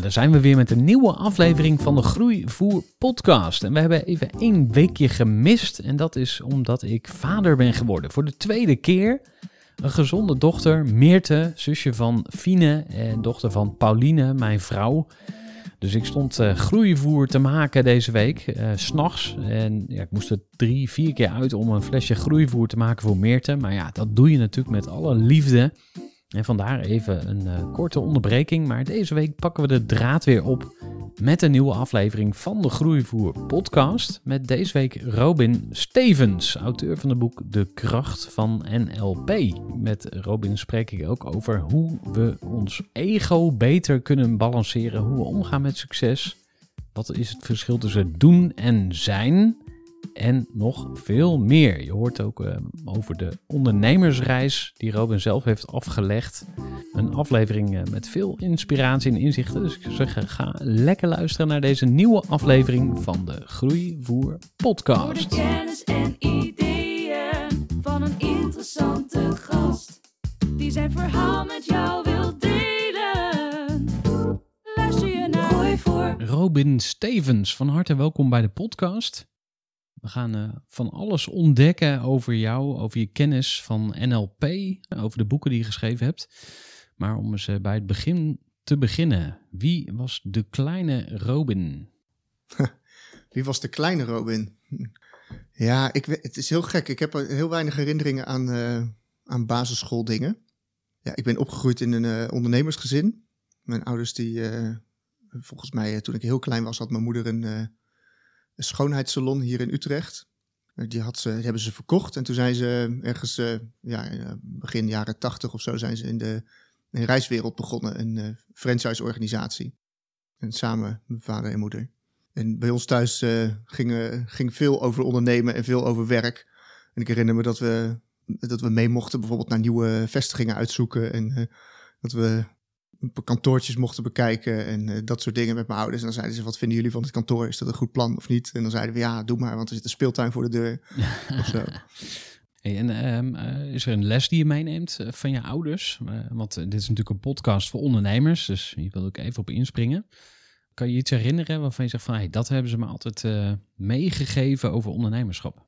Daar zijn we weer met een nieuwe aflevering van de Groeivoer podcast. En we hebben even één weekje gemist. En dat is omdat ik vader ben geworden. Voor de tweede keer. Een gezonde dochter, Meerte, zusje van Fine en dochter van Pauline, mijn vrouw. Dus ik stond eh, groeivoer te maken deze week, eh, s s'nachts. En ja, ik moest er drie, vier keer uit om een flesje groeivoer te maken voor Meerte. Maar ja, dat doe je natuurlijk met alle liefde. En vandaar even een eh, korte onderbreking. Maar deze week pakken we de draad weer op met een nieuwe aflevering van de Groeivoer podcast. Met deze week Robin Stevens, auteur van het boek De Kracht van NLP. Met Robin spreek ik ook over hoe we ons ego beter kunnen balanceren. Hoe we omgaan met succes. Wat is het verschil tussen doen en zijn? En nog veel meer. Je hoort ook uh, over de ondernemersreis die Robin zelf heeft afgelegd. Een aflevering uh, met veel inspiratie en inzichten. Dus ik zou zeggen, ga lekker luisteren naar deze nieuwe aflevering van de Groeivoer Voor de podcast. kennis en ideeën van een interessante gast. Die zijn verhaal met jou wil delen. Luister je naar Groeivoer. Robin Stevens, van harte welkom bij de podcast. We gaan eh, van alles ontdekken over jou, over je kennis van NLP, over de boeken die je geschreven hebt. Maar om eens eh, bij het begin te beginnen. Wie was de kleine Robin? Wie was de kleine Robin? Ja, ik, het is heel gek. Ik heb heel weinig herinneringen aan, eh aan basisschooldingen. Ja, ik ben opgegroeid in een ondernemersgezin. Mijn ouders die, volgens mij toen ik heel klein was, had mijn moeder een schoonheidssalon hier in Utrecht. Eh, die, ze, hebben ze verkocht en toen zijn ze ergens, eh, ja, eh, begin jaren tachtig of zo, zijn ze in de, reiswereld begonnen. Een eh, franchise-organisatie. En samen, mijn vader en moeder. En bij ons thuis eh, ging, ging veel over ondernemen en veel over werk. En ik herinner me dat we, dat we mee mochten bijvoorbeeld naar nieuwe vestigingen uitzoeken. En dat we kantoortjes mochten bekijken en eh, dat soort dingen met mijn ouders. En dan zeiden ze, wat vinden jullie van het kantoor? Is dat een goed plan of niet? En dan zeiden we, ja, doe maar, want er zit een speeltuin voor de deur. of zo. Hey, en ehm, eh, is er een les die je meeneemt eh, van je ouders? Want dit is natuurlijk een podcast voor ondernemers, dus hier wil ik even op inspringen. Kan je iets herinneren waarvan je zegt van hey, dat hebben ze me altijd meegegeven over ondernemerschap?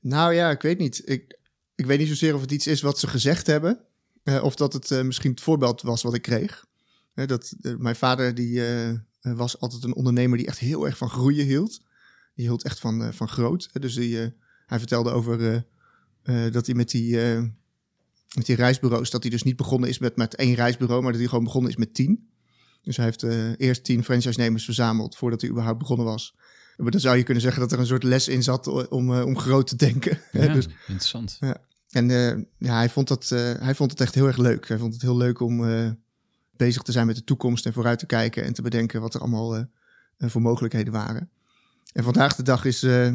Nou ja, ik weet niet. Ik, ik weet niet zozeer of het iets is wat ze gezegd hebben. Eh, of dat het eh, misschien het voorbeeld was wat ik kreeg. Dat, eh, mijn vader die, was altijd een ondernemer die echt heel erg van groeien hield. Die hield echt van, van groot. Dus die, hij vertelde over dat hij met die, met die reisbureaus... dat hij dus niet begonnen is met, met één reisbureau... maar dat hij gewoon begonnen is met tien. Dus hij heeft eerst tien franchise-nemers verzameld... voordat hij überhaupt begonnen was. Maar dan zou je kunnen zeggen dat er een soort les in zat... om, om groot te denken. Ja, dus, interessant. En eh, ja, hij, vond dat, eh, hij vond het echt heel erg leuk. Hij vond het heel leuk om eh, bezig te zijn met de toekomst en vooruit te kijken en te bedenken wat er allemaal voor mogelijkheden waren. En vandaag de dag is, eh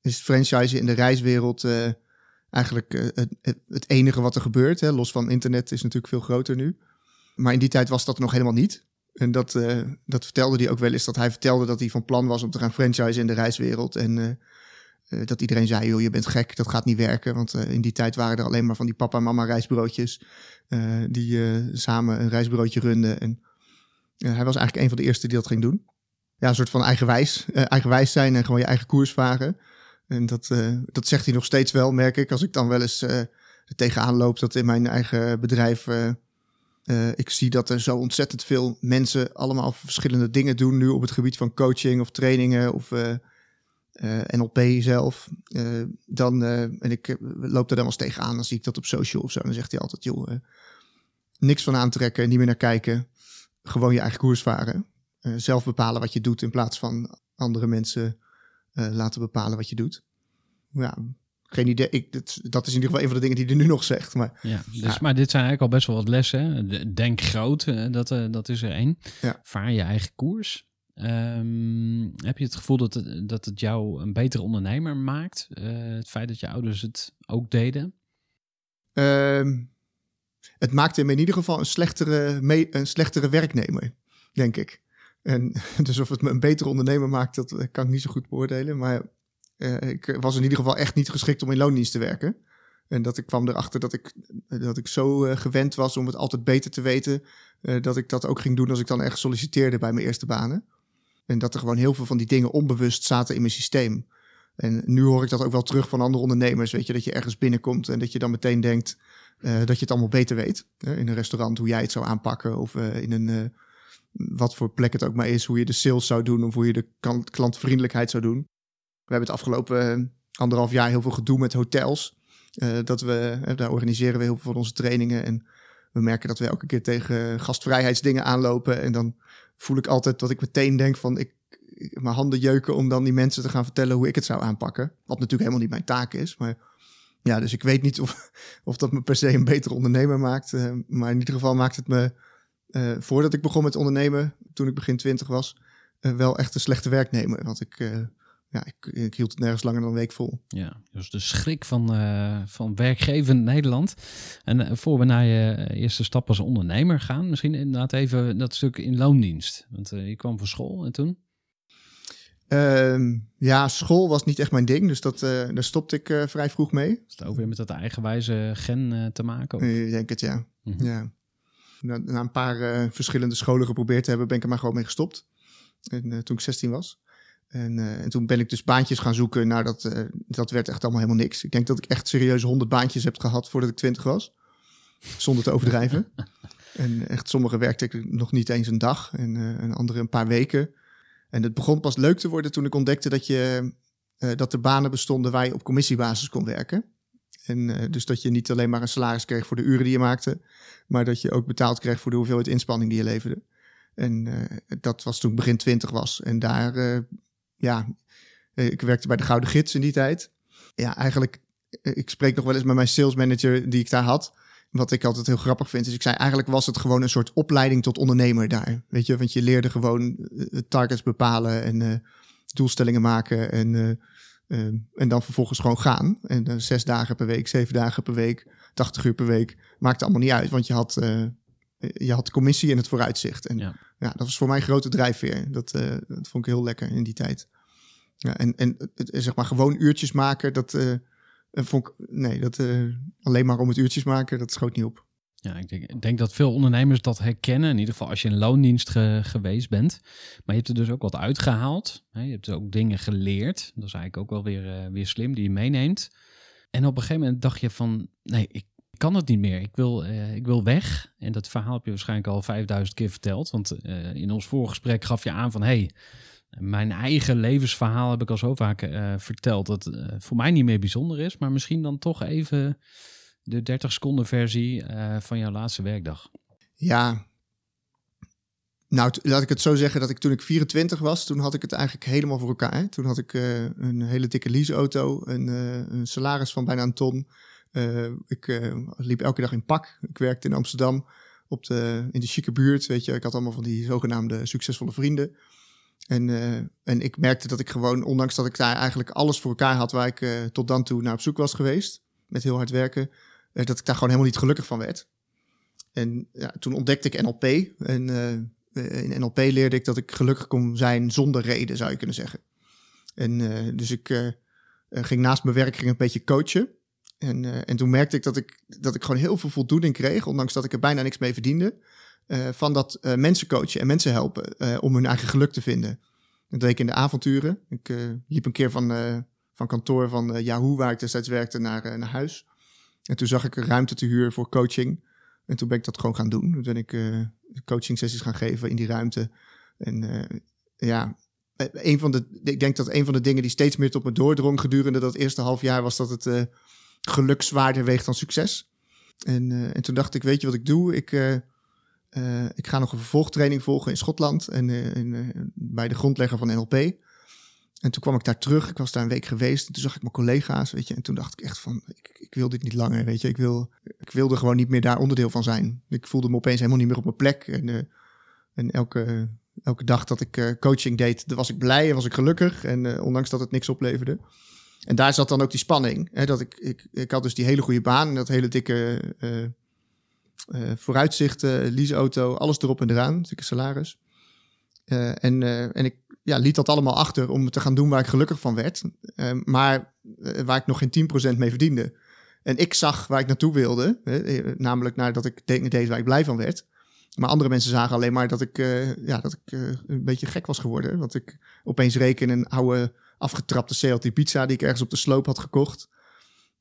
is franchise in de reiswereld eigenlijk het, het- enige wat er gebeurt. Hè. Los van internet is natuurlijk veel groter nu. Maar in die tijd was dat nog helemaal niet. En dat, dat vertelde hij ook wel eens. Dat hij vertelde dat hij van plan was om te gaan franchise in de reiswereld. En dat iedereen zei, joh, je bent gek, dat gaat niet werken. Want eh, in die tijd waren er alleen maar van die papa en mama reisbureautjes eh, die eh, samen een reisbureautje runden. En eh, hij was eigenlijk een van de eerste die dat ging doen. Ja, een soort van eigenwijs, eh, eigenwijs zijn en gewoon je eigen koers varen. En dat, eh, dat zegt hij nog steeds wel, merk ik. Als ik dan wel eens eh, tegenaan loop dat in mijn eigen bedrijf... eh, eh, ik zie dat er zo ontzettend veel mensen allemaal verschillende dingen doen nu op het gebied van coaching of trainingen of eh, eh, NLP zelf. Eh, dan, eh, en ik loop er dan wel eens tegenaan, dan zie ik dat op social of zo. Dan zegt hij altijd, joh, niks van aantrekken, niet meer naar kijken. Gewoon je eigen koers varen. Zelf bepalen wat je doet in plaats van andere mensen laten bepalen wat je doet. Ja, geen idee. Ik, dat, dat is in ieder geval een van de dingen die hij nu nog zegt. Maar Ja, dus, Ja. maar dit zijn eigenlijk al best wel wat lessen. hè. Denk groot, dat, dat is er één. Ja. Vaar je eigen koers. Ehm, heb je het gevoel dat het, dat het jou een betere ondernemer maakt? Eh, het feit dat je ouders het ook deden? Ehm, het maakte hem in ieder geval een slechtere, me- een slechtere werknemer, denk ik. En dus of het me een betere ondernemer maakt, dat eh, kan ik niet zo goed beoordelen. Maar eh, ik was in ieder geval echt niet geschikt om in loondienst te werken. En dat ik kwam erachter dat ik, dat ik zo gewend was om het altijd beter te weten, dat ik dat ook ging doen als ik dan echt solliciteerde bij mijn eerste banen. En dat er gewoon heel veel van die dingen onbewust zaten in mijn systeem. En nu hoor ik dat ook wel terug van andere ondernemers. Weet je, dat je ergens binnenkomt en dat je dan meteen denkt eh, dat je het allemaal beter weet. In een restaurant, hoe jij het zou aanpakken. Of eh, in een, eh, wat voor plek het ook maar is. Hoe je de sales zou doen of hoe je de klant, klantvriendelijkheid zou doen. We hebben het afgelopen anderhalf jaar heel veel gedoe met hotels. Dat we, daar organiseren we heel veel van onze trainingen. En we merken dat we elke keer tegen gastvrijheidsdingen aanlopen. En dan voel ik altijd dat ik meteen denk van... Ik, mijn handen jeuken om dan die mensen te gaan vertellen hoe ik het zou aanpakken. Wat natuurlijk helemaal niet mijn taak is. Maar ja, dus ik weet niet of, of dat me per se een betere ondernemer maakt. eh, maar in ieder geval maakt het me, eh, voordat ik begon met ondernemen, toen ik begin twintig was, eh, wel echt een slechte werknemer. Want ik, ja, ik, ik hield het nergens langer dan een week vol. Ja, dus de schrik van, eh, van werkgevend Nederland. En eh, voor we naar je eerste stap als ondernemer gaan, misschien inderdaad even dat stuk in loondienst. Want eh, je kwam van school en toen? Ehm, ja, school was niet echt mijn ding, dus dat, eh, daar stopte ik eh, vrij vroeg mee. Is het ook weer met dat eigenwijze gen eh, te maken? Of? Eh, Ik denk het, ja. Mhm. ja. Na, na een paar eh, verschillende scholen geprobeerd te hebben, ben ik er maar gewoon mee gestopt. En, eh, toen ik 16 was. En, eh, en toen ben ik dus baantjes gaan zoeken. Nou, dat, eh, dat werd echt allemaal helemaal niks. Ik denk dat ik echt serieus 100 baantjes heb gehad voordat ik 20 was. Zonder te overdrijven. en echt sommige werkte ik nog niet eens een dag. En, eh, en andere een paar weken. En het begon pas leuk te worden toen ik ontdekte dat, je, dat er banen bestonden waar je op commissiebasis kon werken. En dus dat je niet alleen maar een salaris kreeg voor de uren die je maakte, maar dat je ook betaald kreeg voor de hoeveelheid inspanning die je leverde. En dat was toen ik begin twintig was. En daar, ja, eh, ik werkte bij de Gouden Gids in die tijd. Ja, eigenlijk, eh, ik spreek nog wel eens met mijn sales manager die ik daar had. Wat ik altijd heel grappig vind. Dus ik zei, eigenlijk was het gewoon een soort opleiding tot ondernemer daar. Weet je, want je leerde gewoon eh, targets bepalen en doelstellingen maken. En, en dan vervolgens gewoon gaan. En zes dagen per week, zeven dagen per week, 80 uur per week. Maakte allemaal niet uit, want je had, je had commissie in het vooruitzicht. En Ja. ja. dat was voor mij een grote drijfveer. Dat, dat vond ik heel lekker in die tijd. Ja, en, en het- zeg maar gewoon uurtjes maken, dat eh, vond ik, nee, dat eh, alleen maar om het uurtjes maken, dat schoot niet op. Ja, ik denk, ik denk dat veel ondernemers dat herkennen. In ieder geval als je in loondienst ge- geweest bent. Maar je hebt er dus ook wat uitgehaald. Hè? Je hebt ook dingen geleerd. Dat is eigenlijk ook wel weer, eh, weer slim die je meeneemt. En op een gegeven moment dacht je van... Nee, ik kan het niet meer. Ik wil, eh, ik wil weg. En dat verhaal heb je waarschijnlijk al 5000 keer verteld. Want eh, in ons vorige gesprek gaf je aan van... Hey, mijn eigen levensverhaal heb ik al zo vaak eh, verteld... dat eh, voor mij niet meer bijzonder is. Maar misschien dan toch even de 30 seconden versie eh, van jouw laatste werkdag. Ja, nou, laat ik het zo zeggen dat ik toen ik 24 was, toen had ik het eigenlijk helemaal voor elkaar. Toen had ik een hele dikke leaseauto, een, een salaris van bijna een ton. Ik liep elke dag in pak. Ik werkte in Amsterdam op de, in de chique buurt, weet je. Ik had allemaal van die zogenaamde succesvolle vrienden. En, eh, en ik merkte dat ik gewoon, ondanks dat ik daar eigenlijk alles voor elkaar had waar ik eh, tot dan toe naar op zoek was geweest, met heel hard werken, eh, dat ik daar gewoon helemaal niet gelukkig van werd. En ja, toen ontdekte ik NLP. En in NLP leerde ik dat ik gelukkig kon zijn zonder reden, zou je kunnen zeggen. En dus ik, ging naast mijn werk ging een beetje coachen. En, en toen merkte ik dat, ik dat ik gewoon heel veel voldoening kreeg, ondanks dat ik er bijna niks mee verdiende. Eh, van dat eh, mensen coachen en mensen helpen eh, om hun eigen geluk te vinden. Dat deed ik in de avonturen. Ik liep een keer van, van kantoor van Yahoo, waar ik destijds werkte, naar, naar huis. En toen zag ik een ruimte te huur voor coaching. En toen ben ik dat gewoon gaan doen. Toen ben ik coaching sessies gaan geven in die ruimte. En ja, een van de, ik denk dat een van de dingen die steeds meer tot me doordrong gedurende dat eerste half jaar was dat het geluk zwaarder weegt dan succes. En, en toen dacht ik, weet je wat ik doe? Ik, eh, ik ga nog een vervolgtraining volgen in Schotland en eh, eh, bij de grondlegger van NLP. En toen kwam ik daar terug. Ik was daar een week geweest. En toen zag ik mijn collega's, weet je. En toen dacht ik echt van, ik, ik wil dit niet langer, weet je. Ik, wil, ik wilde gewoon niet meer daar onderdeel van zijn. Ik voelde me opeens helemaal niet meer op mijn plek. En, en elke, elke dag dat ik coaching deed, was ik blij en was ik gelukkig. En ondanks dat het niks opleverde. En daar zat dan ook die spanning. Hè, dat ik, ik, ik had dus die hele goede baan en dat hele dikke eh, vooruitzichten, leaseauto, alles erop en eraan, dikke salaris. Eh, en, eh, en ik ja, liet dat allemaal achter om te gaan doen waar ik gelukkig van werd. Maar waar ik nog geen 10% mee verdiende. En ik zag waar ik naartoe wilde, hè, namelijk naar dat ik de- deed waar ik blij van werd. Maar andere mensen zagen alleen maar dat ik, ja, dat ik een beetje gek was geworden. Want ik opeens reken een oude afgetrapte CLT pizza die ik ergens op de sloop had gekocht.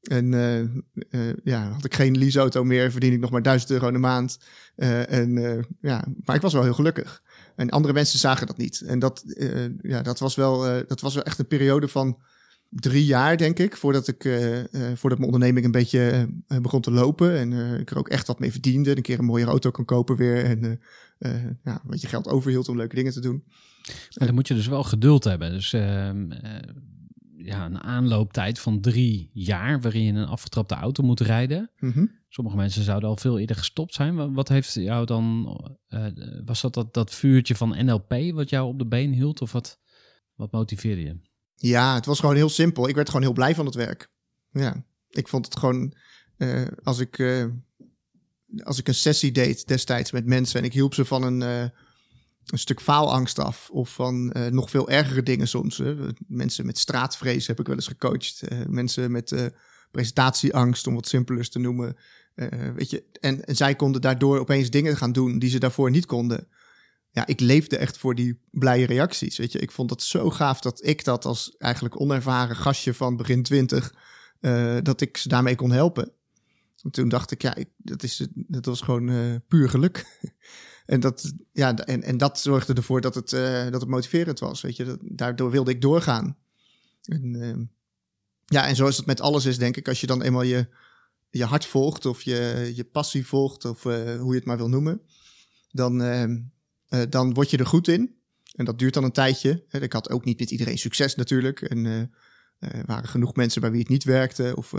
En eh, eh, ja, had ik geen leaseauto meer, verdien ik nog maar 1000 euro in de maand. Eh, en, ja, maar ik was wel heel gelukkig. En andere mensen zagen dat niet. En dat, ja, dat, was wel, dat was wel echt een periode van drie jaar, denk ik, voordat, ik, voordat mijn onderneming een beetje begon te lopen. En ik er ook echt wat mee verdiende. Een keer een mooie auto kon kopen weer. En ja, een beetje geld overhield om leuke dingen te doen. Maar dan moet je dus wel geduld hebben. Dus ehm, eh, ja, een aanlooptijd van drie jaar waarin je een afgetrapte auto moet rijden. Mhm. Sommige mensen zouden al veel eerder gestopt zijn. Wa- Wat heeft jou dan, eh, was dat, dat dat vuurtje van NLP wat jou op de been hield? Of wat, wat motiveerde je? Ja, het was gewoon heel simpel. Ik werd gewoon heel blij van het werk. Ja, ik vond het gewoon, eh, als, ik, eh, als ik een sessie deed destijds met mensen en ik hielp ze van een, een stuk faalangst af of van eh, nog veel ergere dingen soms. Hè. Mensen met straatvrees heb ik wel eens gecoacht. Eh, mensen met eh, presentatieangst, om wat simpelers te noemen. Weet je, en, en zij konden daardoor opeens dingen gaan doen die ze daarvoor niet konden ja, ik leefde echt voor die blije reacties. Weet je, ik vond het zo gaaf dat ik dat als eigenlijk onervaren gastje van begin twintig, dat ik ze daarmee kon helpen. En toen dacht ik, ja, dat, is, dat was gewoon eh, puur geluk. en, dat, ja, en, en dat zorgde ervoor dat het, eh, dat het motiverend was. Weet je, dat, daardoor wilde ik doorgaan. En, ehm, ja, en zoals het met alles is, denk ik, als je dan eenmaal je, je hart volgt of je, je passie volgt, of eh, hoe je het maar wil noemen, dan, ehm, eh, dan word je er goed in. En dat duurt dan een tijdje. Ik had ook niet met iedereen succes natuurlijk. En er waren genoeg mensen bij wie het niet werkte. Of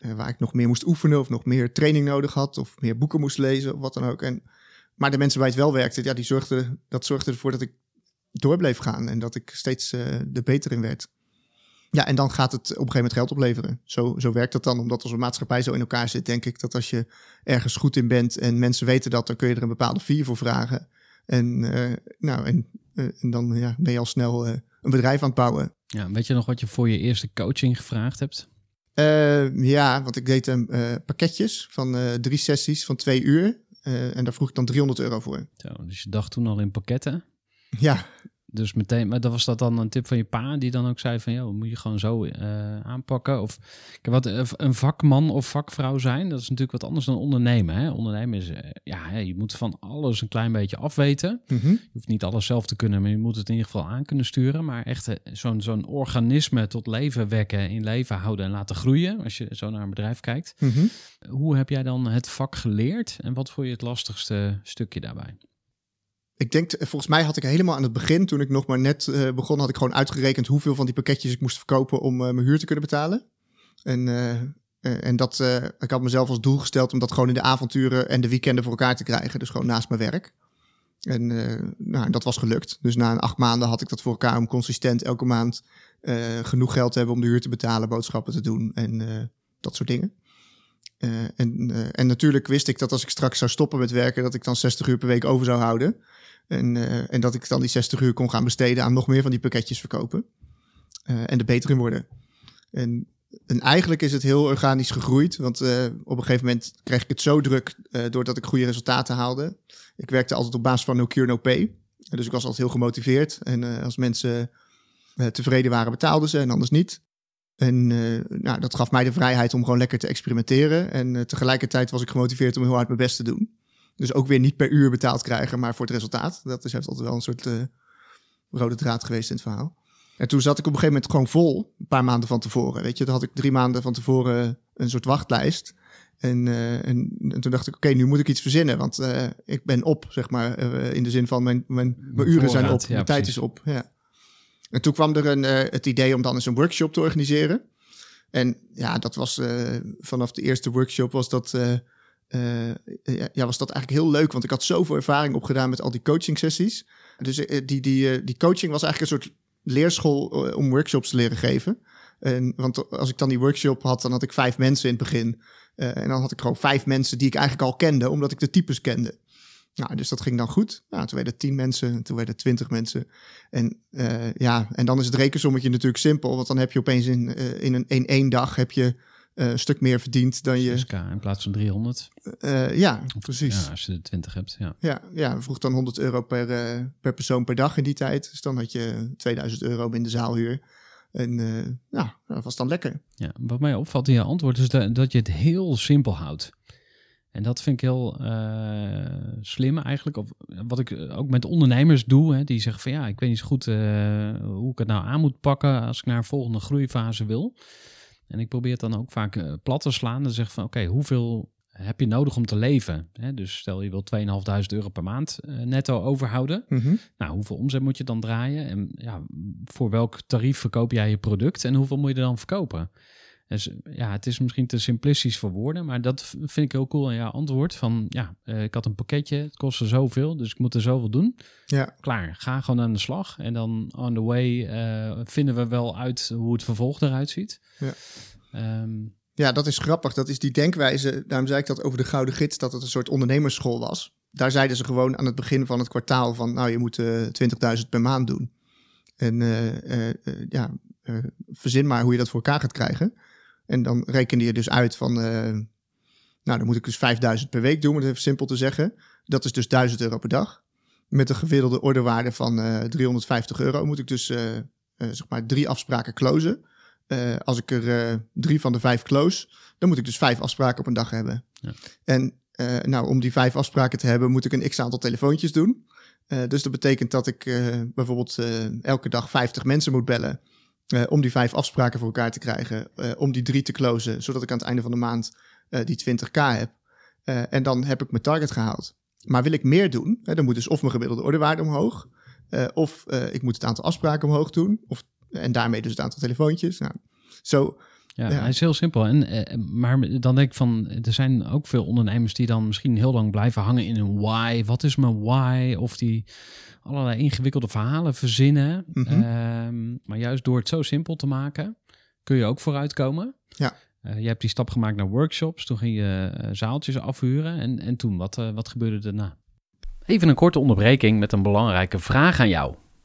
waar ik nog meer moest oefenen. Of nog meer training nodig had. Of meer boeken moest lezen. Of wat dan ook. En, maar de mensen bij het wel werkte, ja, die zorgden, dat zorgde ervoor dat ik door bleef gaan. En dat ik steeds eh er beter in werd. Ja, en dan gaat het op een gegeven moment geld opleveren. Zo, zo werkt dat dan, omdat onze maatschappij zo in elkaar zit, denk ik. Dat als je ergens goed in bent en mensen weten dat, dan kun je er een bepaalde fee voor vragen. En, eh, nou, en, eh, en dan ja, ben je al snel eh, een bedrijf aan het bouwen. Ja, weet je nog wat je voor je eerste coaching gevraagd hebt? Eh, ja, want ik deed hem eh, pakketjes van eh, drie sessies van twee uur. Eh, en daar vroeg ik dan 300 euro voor. Zo, dus je dacht toen al in pakketten. Ja, Dus meteen, maar dat was dat dan een tip van je pa die dan ook zei van, joh, moet je gewoon zo eh, aanpakken? Of wat eh, een vakman of vakvrouw zijn, dat is natuurlijk wat anders dan ondernemen. Hè? Ondernemen is, eh, ja, je moet van alles een klein beetje afweten. Mhm. Je hoeft niet alles zelf te kunnen, maar je moet het in ieder geval aan kunnen sturen. Maar echt zo'n zo'n organisme tot leven wekken, in leven houden en laten groeien, als je zo naar een bedrijf kijkt. Mhm. Hoe heb jij dan het vak geleerd en wat vond je het lastigste stukje daarbij? Ik denk, eh, volgens mij had ik helemaal aan het begin, toen ik nog maar net eh, begon, had ik gewoon uitgerekend hoeveel van die pakketjes ik moest verkopen om eh, mijn huur te kunnen betalen. En, en dat, ik had mezelf als doel gesteld om dat gewoon in de avonturen en de weekenden voor elkaar te krijgen. Dus gewoon naast mijn werk. En nou, dat was gelukt. Dus na acht maanden had ik dat voor elkaar om consistent elke maand genoeg geld te hebben om de huur te betalen, boodschappen te doen en dat soort dingen. Eh, en, eh, en natuurlijk wist ik dat als ik straks zou stoppen met werken, dat ik dan 60 uur per week over zou houden. En, eh, en dat ik dan die 60 uur kon gaan besteden aan nog meer van die pakketjes verkopen. En er beter in worden. En, en eigenlijk is het heel organisch gegroeid. Want op een gegeven moment kreeg ik het zo druk doordat ik goede resultaten haalde. Ik werkte altijd op basis van no cure, no pay. Dus ik was altijd heel gemotiveerd. En als mensen tevreden waren, betaalden ze en anders niet. En eh, nou, dat gaf mij de vrijheid om gewoon lekker te experimenteren. En eh, tegelijkertijd was ik gemotiveerd om heel hard mijn best te doen. Dus ook weer niet per uur betaald krijgen, maar voor het resultaat. Dat is heeft altijd wel een soort eh, rode draad geweest in het verhaal. En toen zat ik op een gegeven moment gewoon vol, een paar maanden van tevoren. Weet je, dan had ik drie maanden van tevoren een soort wachtlijst. En, en, en toen dacht ik, oké, nu moet ik iets verzinnen. Want ik ben op, zeg maar, in de zin van mijn, mijn, mijn uren zijn op, ja, mijn tijd precies. is op. Ja. En toen kwam er een, eh, het idee om dan eens een workshop te organiseren. En ja, dat was eh, vanaf de eerste workshop was dat, eh, ja, was dat eigenlijk heel leuk. Want ik had zoveel ervaring opgedaan met al die coaching sessies. Dus die, die, die coaching was eigenlijk een soort leerschool om workshops te leren geven. En, want als ik dan die workshop had, dan had ik vijf mensen in het begin. En dan had ik gewoon vijf mensen die ik eigenlijk al kende, omdat ik de types kende. Nou, dus dat ging dan goed. Nou, toen werden het tien mensen, toen werden het twintig mensen. En eh, ja, en dan is het rekensommetje natuurlijk simpel. Want dan heb je opeens in, eh, in, een, in één dag heb je eh, een stuk meer verdiend dan je... 6k in plaats van 300. eh, ja, precies. Ja, als je er 20 hebt. Ja. Ja, ja, vroeg dan 100 euro per, per persoon per dag in die tijd. Dus dan had je 2000 euro in de zaalhuur. En nou, dat was dan lekker. Ja, wat mij opvalt in je antwoord is dat, dat je het heel simpel houdt. En dat vind ik heel eh, slim eigenlijk. Of wat ik ook met ondernemers doe, hè, die zeggen van ja, ik weet niet zo goed eh, hoe ik het nou aan moet pakken als ik naar een volgende groeifase wil. En ik probeer het dan ook vaak eh, plat te slaan. Dan zeg ik van oké, hoeveel heb je nodig om te leven? Hè, dus stel je wil 2.500 euro per maand netto overhouden. Nou, hoeveel omzet moet je dan draaien? En ja, voor welk tarief verkoop jij je product? En hoeveel moet je er dan verkopen? Dus ja, het is misschien te simplistisch voor woorden, maar dat vind ik heel cool aan jouw antwoord. Van ja, eh, ik had een pakketje, het kostte zoveel, dus ik moet er zoveel doen. Ja, Klaar, ga gewoon aan de slag. En dan on the way eh, vinden we wel uit hoe het vervolg eruit ziet. Ja. Ehm, ja, dat is grappig. Dat is die denkwijze. Daarom zei ik dat over de Gouden Gids, dat het een soort ondernemersschool was. Daar zeiden ze gewoon aan het begin van het kwartaal van, nou, je moet eh 20.000 per maand doen. En eh, eh, eh, ja, eh, verzin maar hoe je dat voor elkaar gaat krijgen. En dan rekende je dus uit van, eh, nou, dan moet ik dus 5000 per week doen, om het even simpel te zeggen. Dat is dus 1000 euro per dag. Met een gemiddelde orderwaarde van eh 350 euro moet ik dus, eh, eh, zeg maar, drie afspraken closen. Eh, als ik er eh, drie van de vijf close, dan moet ik dus vijf afspraken op een dag hebben. Ja. En eh, nou, om die vijf afspraken te hebben, moet ik een x aantal telefoontjes doen. Eh, dus dat betekent dat ik eh, bijvoorbeeld eh, elke dag 50 mensen moet bellen. Eh, om die vijf afspraken voor elkaar te krijgen. eh, om die drie te closen, zodat ik aan het einde van de maand eh, die 20k heb. En dan heb ik mijn target gehaald. Maar wil ik meer doen, hè, dan moet dus of mijn gemiddelde orderwaarde omhoog. of ik moet het aantal afspraken omhoog doen. Of, en daarmee dus het aantal telefoontjes. Nou, zo, Ja, Ja. hij is heel simpel. En, eh, maar dan denk ik van, er zijn ook veel ondernemers die dan misschien heel lang blijven hangen in een why. Wat is mijn why? Of die allerlei ingewikkelde verhalen verzinnen. Mhm. Ehm, maar juist door het zo simpel te maken, kun je ook vooruitkomen. Ja. Eh, je hebt die stap gemaakt naar workshops. Toen ging je eh, zaaltjes afhuren. En, en toen, wat, wat gebeurde daarna? Even een korte onderbreking met een belangrijke vraag aan jou.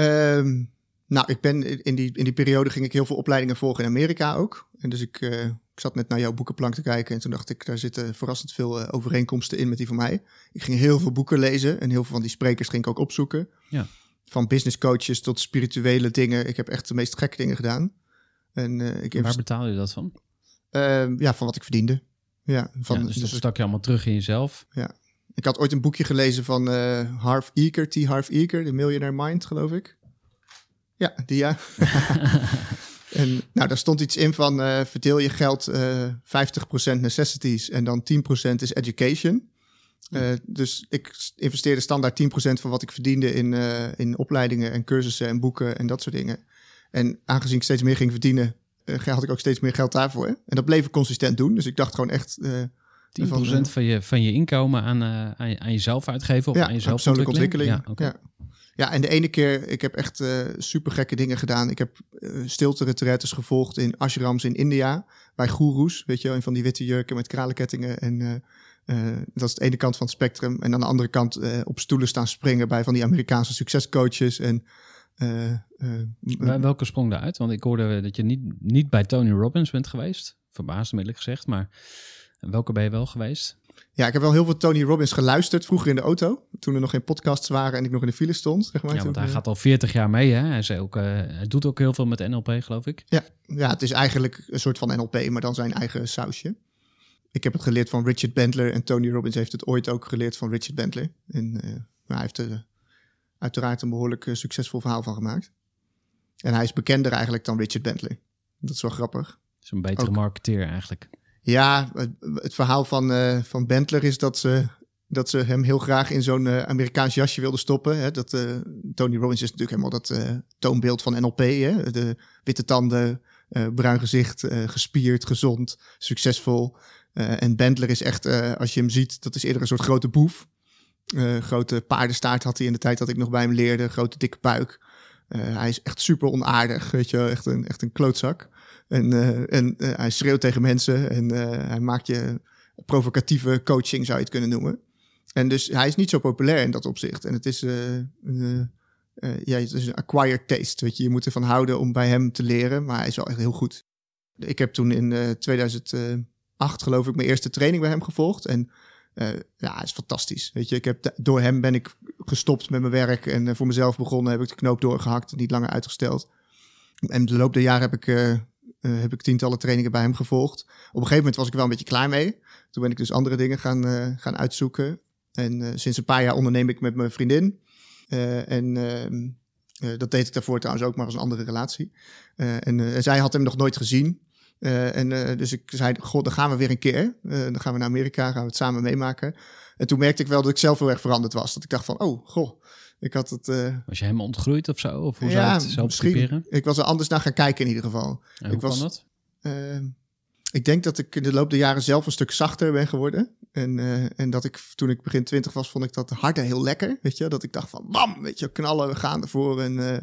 Ehm, nou, ik ben in die, in die periode ging ik heel veel opleidingen volgen in Amerika ook. En dus ik, eh, ik zat net naar jouw boekenplank te kijken en toen dacht ik, daar zitten verrassend veel eh, overeenkomsten in met die van mij. Ik ging heel veel boeken lezen en heel veel van die sprekers ging ik ook opzoeken. Ja. Van business coaches tot spirituele dingen. Ik heb echt de meest gekke dingen gedaan. En eh, ik Waar betaal je dat van? Ehm, ja, van wat ik verdiende. Ja, van, ja, dus dat dus stak je allemaal terug in jezelf. Ik had ooit een boekje gelezen van eh Harv Eker, T. Harv Eker, de Millionaire Mind, geloof ik. Ja, die ja. en nou, daar stond iets in van eh, verdeel je geld eh 50% necessities en dan 10% is education. Dus ik investeerde standaard 10% van wat ik verdiende in, in opleidingen en cursussen en boeken en dat soort dingen. En aangezien ik steeds meer ging verdienen, eh, had ik ook steeds meer geld daarvoor. En dat bleef ik consistent doen. Dus ik dacht gewoon echt, 10% van, je, van je inkomen aan, eh, aan, je- aan jezelf uitgeven of ja, aan jezelf persoonlijke ontwikkeling. Ja, ja. ja, en de ene keer, ik heb echt eh super gekke dingen gedaan. Ik heb eh stilte retretes gevolgd in ashrams in India, bij goeroes, weet je wel, in van die witte jurken met kralenkettingen. En dat is de ene kant van het spectrum. En aan de andere kant op stoelen staan springen bij van die Amerikaanse succescoaches. En Bij welke sprong daaruit? Want ik hoorde dat je niet, niet bij Tony Robbins bent geweest. Verbaasd me eerlijk gezegd, maar welke ben je wel geweest? ja, ik heb wel heel veel Tony Robbins geluisterd vroeger in de auto. Toen er nog geen podcasts waren en ik nog in de file stond. Zeg maar. Ja, want hij eh, gaat al 40 jaar mee, hè? Hij, is ook, eh, hij doet ook heel veel met NLP, geloof ik. Ja, ja, het is eigenlijk een soort van NLP, maar dan zijn eigen sausje. Ik heb het geleerd van Richard Bandler en Tony Robbins heeft het ooit ook geleerd van Richard Bandler. En eh, maar hij heeft er uiteraard een behoorlijk eh, succesvol verhaal van gemaakt. En hij is bekender eigenlijk dan Richard Bandler. Dat is wel grappig. is een betere Ook. marketeer eigenlijk. Ja, het, het verhaal van, eh, van Bentler is dat ze, dat ze hem heel graag in zo'n eh, Amerikaans jasje wilden stoppen. Hè? Dat, eh, Tony Robbins is natuurlijk helemaal dat toonbeeld van NLP. Hè? De witte tanden, bruin gezicht, gespierd, gezond, succesvol. En Bentler is echt, als je hem ziet, dat is eerder een soort grote boef. Grote paardenstaart had hij in de tijd dat ik nog bij hem leerde. Grote dikke buik. Hij is echt super onaardig, weet je, echt een, echt een klootzak. En, eh, en eh, hij schreeuwt tegen mensen en eh, hij maakt je provocatieve coaching, zou je het kunnen noemen. En dus hij is niet zo populair in dat opzicht. En het is, een, ja, het is een acquired taste, weet je. Je moet ervan houden om bij hem te leren, maar hij is wel echt heel goed. Ik heb toen in eh 2008, geloof ik, mijn eerste training bij hem gevolgd. En eh, ja, is fantastisch. Weet je, ik heb, door hem ben ik gestopt met mijn werk en voor mezelf begonnen. Heb ik de knoop doorgehakt, niet langer uitgesteld. En de loop der jaren heb ik, eh, heb ik tientallen trainingen bij hem gevolgd. Op een gegeven moment was ik wel een beetje klaar mee. Toen ben ik dus andere dingen gaan, eh, gaan uitzoeken. En eh, sinds een paar jaar onderneem ik met mijn vriendin. En ehm, eh, dat deed ik daarvoor trouwens ook, maar als een andere relatie. En zij had hem nog nooit gezien. En dus ik zei, god, dan gaan we weer een keer. Dan gaan we naar Amerika, gaan we het samen meemaken. En toen merkte ik wel dat ik zelf heel erg veranderd was. Dat ik dacht van, oh, goh, ik had het... eh, Was je helemaal ontgroeid of zo? Of hoe zou je het zo typeren? Ik was er anders naar gaan kijken in ieder geval. En ik hoe was- dat? Eh, ik denk dat ik in de loop der jaren zelf een stuk zachter ben geworden. En, eh, en dat ik toen ik begin twintig was, vond ik dat harder heel lekker. Weet je, dat ik dacht van bam, weet je, knallen, we gaan ervoor. En, eh,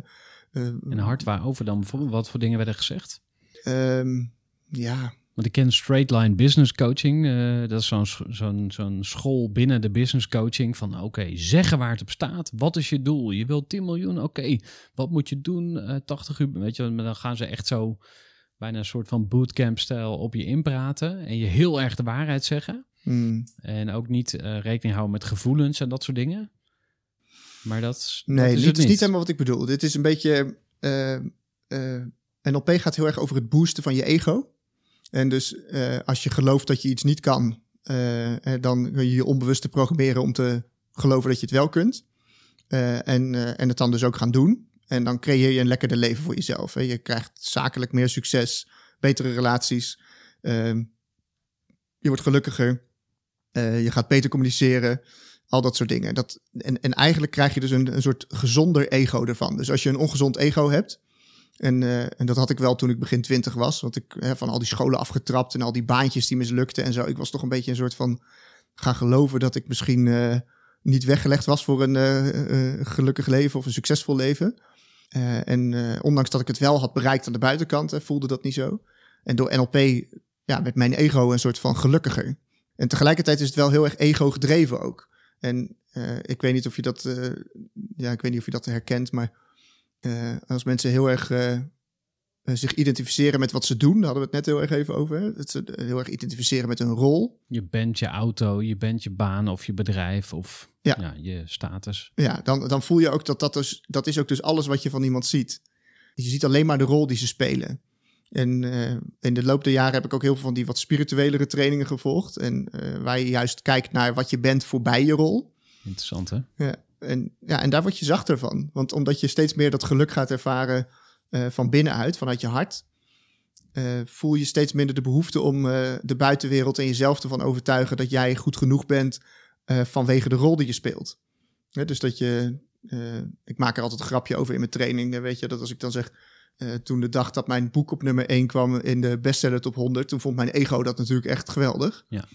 En hard waarover dan bijvoorbeeld? Wat voor dingen werden gezegd? ehm, ja, Want ik ken Straight Line Business Coaching. eh, dat is zo'n zo'n zo'n school binnen de business coaching. Van oké, zeggen waar het op staat. Wat is je doel? Je wilt 10 miljoen. Oké, wat moet je doen? Eh 80 uur. Weet je, maar dan gaan ze echt zo bijna een soort van bootcamp-stijl op je inpraten. En je heel erg de waarheid zeggen. hmm, En ook niet eh, rekening houden met gevoelens en dat soort dingen. Maar dat, nee, is dit het is niet. helemaal wat ik bedoel. Dit is een beetje. NLP gaat heel erg over het boosten van je ego. En dus eh, als je gelooft dat je iets niet kan, eh, dan kun je je onbewust programmeren om te geloven dat je het wel kunt. Eh, en, en het dan dus ook gaan doen. En dan creëer je een lekkerder leven voor jezelf. Hè. Je krijgt zakelijk meer succes, betere relaties. ehm, je wordt gelukkiger. je gaat beter communiceren. Al dat soort dingen. Dat, en, en eigenlijk krijg je dus een, een soort gezonder ego ervan. Dus als je een ongezond ego hebt. En, eh, en dat had ik wel toen ik begin twintig was. Want ik hè, van al die scholen afgetrapt en al die baantjes die mislukten en zo. Ik was toch een beetje een soort van gaan geloven dat ik misschien eh, niet weggelegd was voor een eh, gelukkig leven of een succesvol leven. En ondanks dat ik het wel had bereikt aan de buitenkant, hè, voelde dat niet zo. En door NLP ja, werd mijn ego een soort van gelukkiger. En tegelijkertijd is het wel heel erg ego gedreven ook. En ik weet niet of je dat, ja, ik weet niet of je dat herkent, maar als mensen heel erg eh, eh, zich identificeren met wat ze doen, daar hadden we het net heel erg even over. Hè? Dat ze eh, heel erg identificeren met hun rol. Je bent je auto, je bent je baan of je bedrijf of Ja. ja. je status. Ja, dan, dan voel je ook dat dat dus, dat is ook dus alles wat je van iemand ziet. Je ziet alleen maar de rol die ze spelen. En eh, in de loop der jaren heb ik ook heel veel van die wat spirituelere trainingen gevolgd. En eh, waar je juist kijkt naar wat je bent voorbij je rol. Interessant, hè? Ja, en, ja, en daar word je zachter van. Want omdat je steeds meer dat geluk gaat ervaren eh, van binnenuit, vanuit je hart, eh, voel je steeds minder de behoefte om eh, de buitenwereld en jezelf ervan overtuigen dat jij goed genoeg bent vanwege de rol die je speelt. Dus dat je, ik maak er altijd een grapje over in mijn training, weet je, dat als ik dan zeg, toen de dag dat mijn boek op nummer 1 kwam in de bestseller top 100, toen vond mijn ego dat natuurlijk echt geweldig. Ja.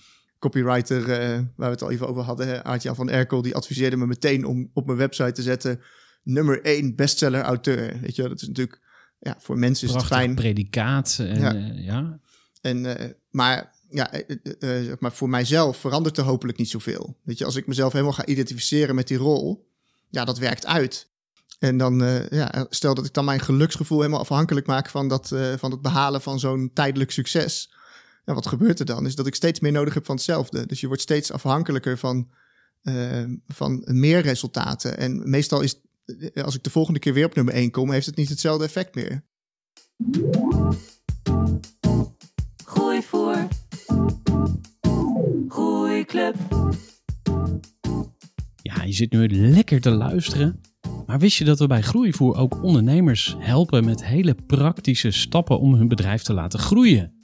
Copywriter, eh, waar we het al even over hadden, hè, Aart-Jan van Erkel, die adviseerde me meteen om op mijn website te zetten nummer 1 bestseller auteur. Weet je, dat is natuurlijk, ja, voor mensen is het fijn. predicaat. En, Ja. ja. ja. En, eh, maar, ja, zeg maar voor mijzelf verandert er hopelijk niet zoveel. Weet je, als ik mezelf helemaal ga identificeren met die rol, ja, dat werkt uit. En dan, ja, stel dat ik dan mijn geluksgevoel helemaal afhankelijk maak van, dat, van het behalen van zo'n tijdelijk succes. Ja, wat gebeurt er dan? Is dat ik steeds meer nodig heb van hetzelfde. Dus je wordt steeds afhankelijker van, eh, van meer resultaten. En meestal is, eh, als ik de volgende keer weer op nummer 1 kom, heeft het niet hetzelfde effect meer. Gooi voor. Groeiclub. Ja, je zit nu lekker te luisteren. Maar wist je dat we bij Groeivoer ook ondernemers helpen met hele praktische stappen om hun bedrijf te laten groeien?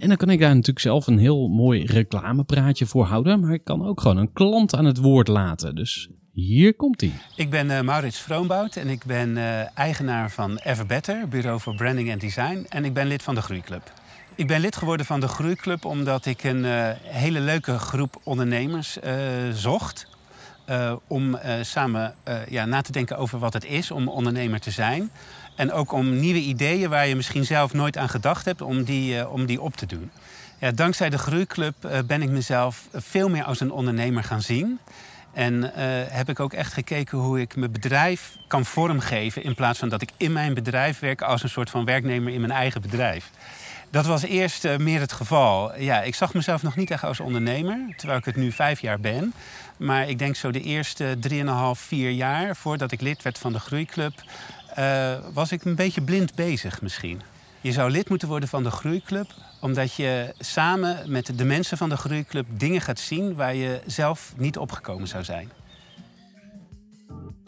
En dan kan ik daar natuurlijk zelf een heel mooi reclamepraatje voor houden, maar ik kan ook gewoon een klant aan het woord laten. Dus hier komt ie. Ik ben eh, Maurits Vroombout en ik ben eh, eigenaar van Everbetter, Bureau voor Branding en Design. En ik ben lid van de Groeiclub. Ik ben lid geworden van de Groeiclub omdat ik een eh, hele leuke groep ondernemers zocht. om samen ja, na te denken over wat het is om ondernemer te zijn. En ook om nieuwe ideeën waar je misschien zelf nooit aan gedacht hebt, om die, eh, om die op te doen. Ja, dankzij de Groeiclub eh, ben ik mezelf veel meer als een ondernemer gaan zien. En eh, heb ik ook echt gekeken hoe ik mijn bedrijf kan vormgeven. In plaats van dat ik in mijn bedrijf werk als een soort van werknemer in mijn eigen bedrijf. Dat was eerst eh, meer het geval. Ja, ik zag mezelf nog niet echt als ondernemer, terwijl ik het nu vijf jaar ben. Maar ik denk zo de eerste drieënhalf, vier jaar voordat ik lid werd van de Groeiclub, eh, was ik een beetje blind bezig misschien. Je zou lid moeten worden van de Groeiclub, omdat je samen met de mensen van de Groeiclub dingen gaat zien waar je zelf niet opgekomen zou zijn.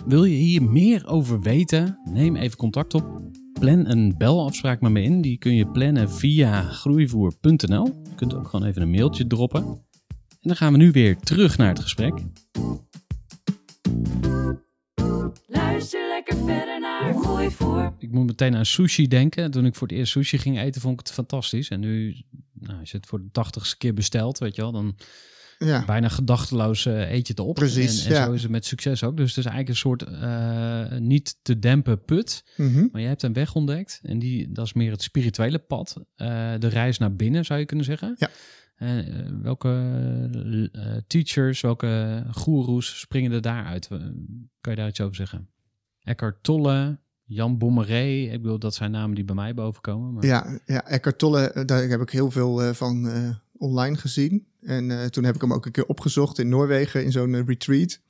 Wil je hier meer over weten? Neem even contact op. Plan een belafspraak met me in. Die kun je plannen via groeivoer.nl. Je kunt ook gewoon even een mailtje droppen. En dan gaan we nu weer terug naar het gesprek. Luister lekker verder naar Gooi voor. Ik moet meteen aan sushi denken. Toen ik voor het eerst sushi ging eten, vond ik het fantastisch. En nu, nou, als je het voor de tachtigste keer bestelt, weet je wel, dan Ja. bijna gedachteloos eh, eet je het op. Precies, En, en ja. zo is het met succes ook. Dus het is eigenlijk een soort eh, niet te dempen put. Mhm. Maar je hebt een weg ontdekt. En die, dat is meer het spirituele pad. Eh, de reis naar binnen, zou je kunnen zeggen. Ja. En, welke eh, teachers, welke goeroes springen er daaruit? Kan je daar iets over zeggen? Eckhart Tolle, Jan Bommeré. Ik bedoel, dat zijn namen die bij mij bovenkomen. Maar... Ja, ja Eckhart Tolle, eh, daar heb ik heel veel eh, van eh, online gezien. En toen heb ik hem ook een keer opgezocht in Noorwegen in zo'n retreat.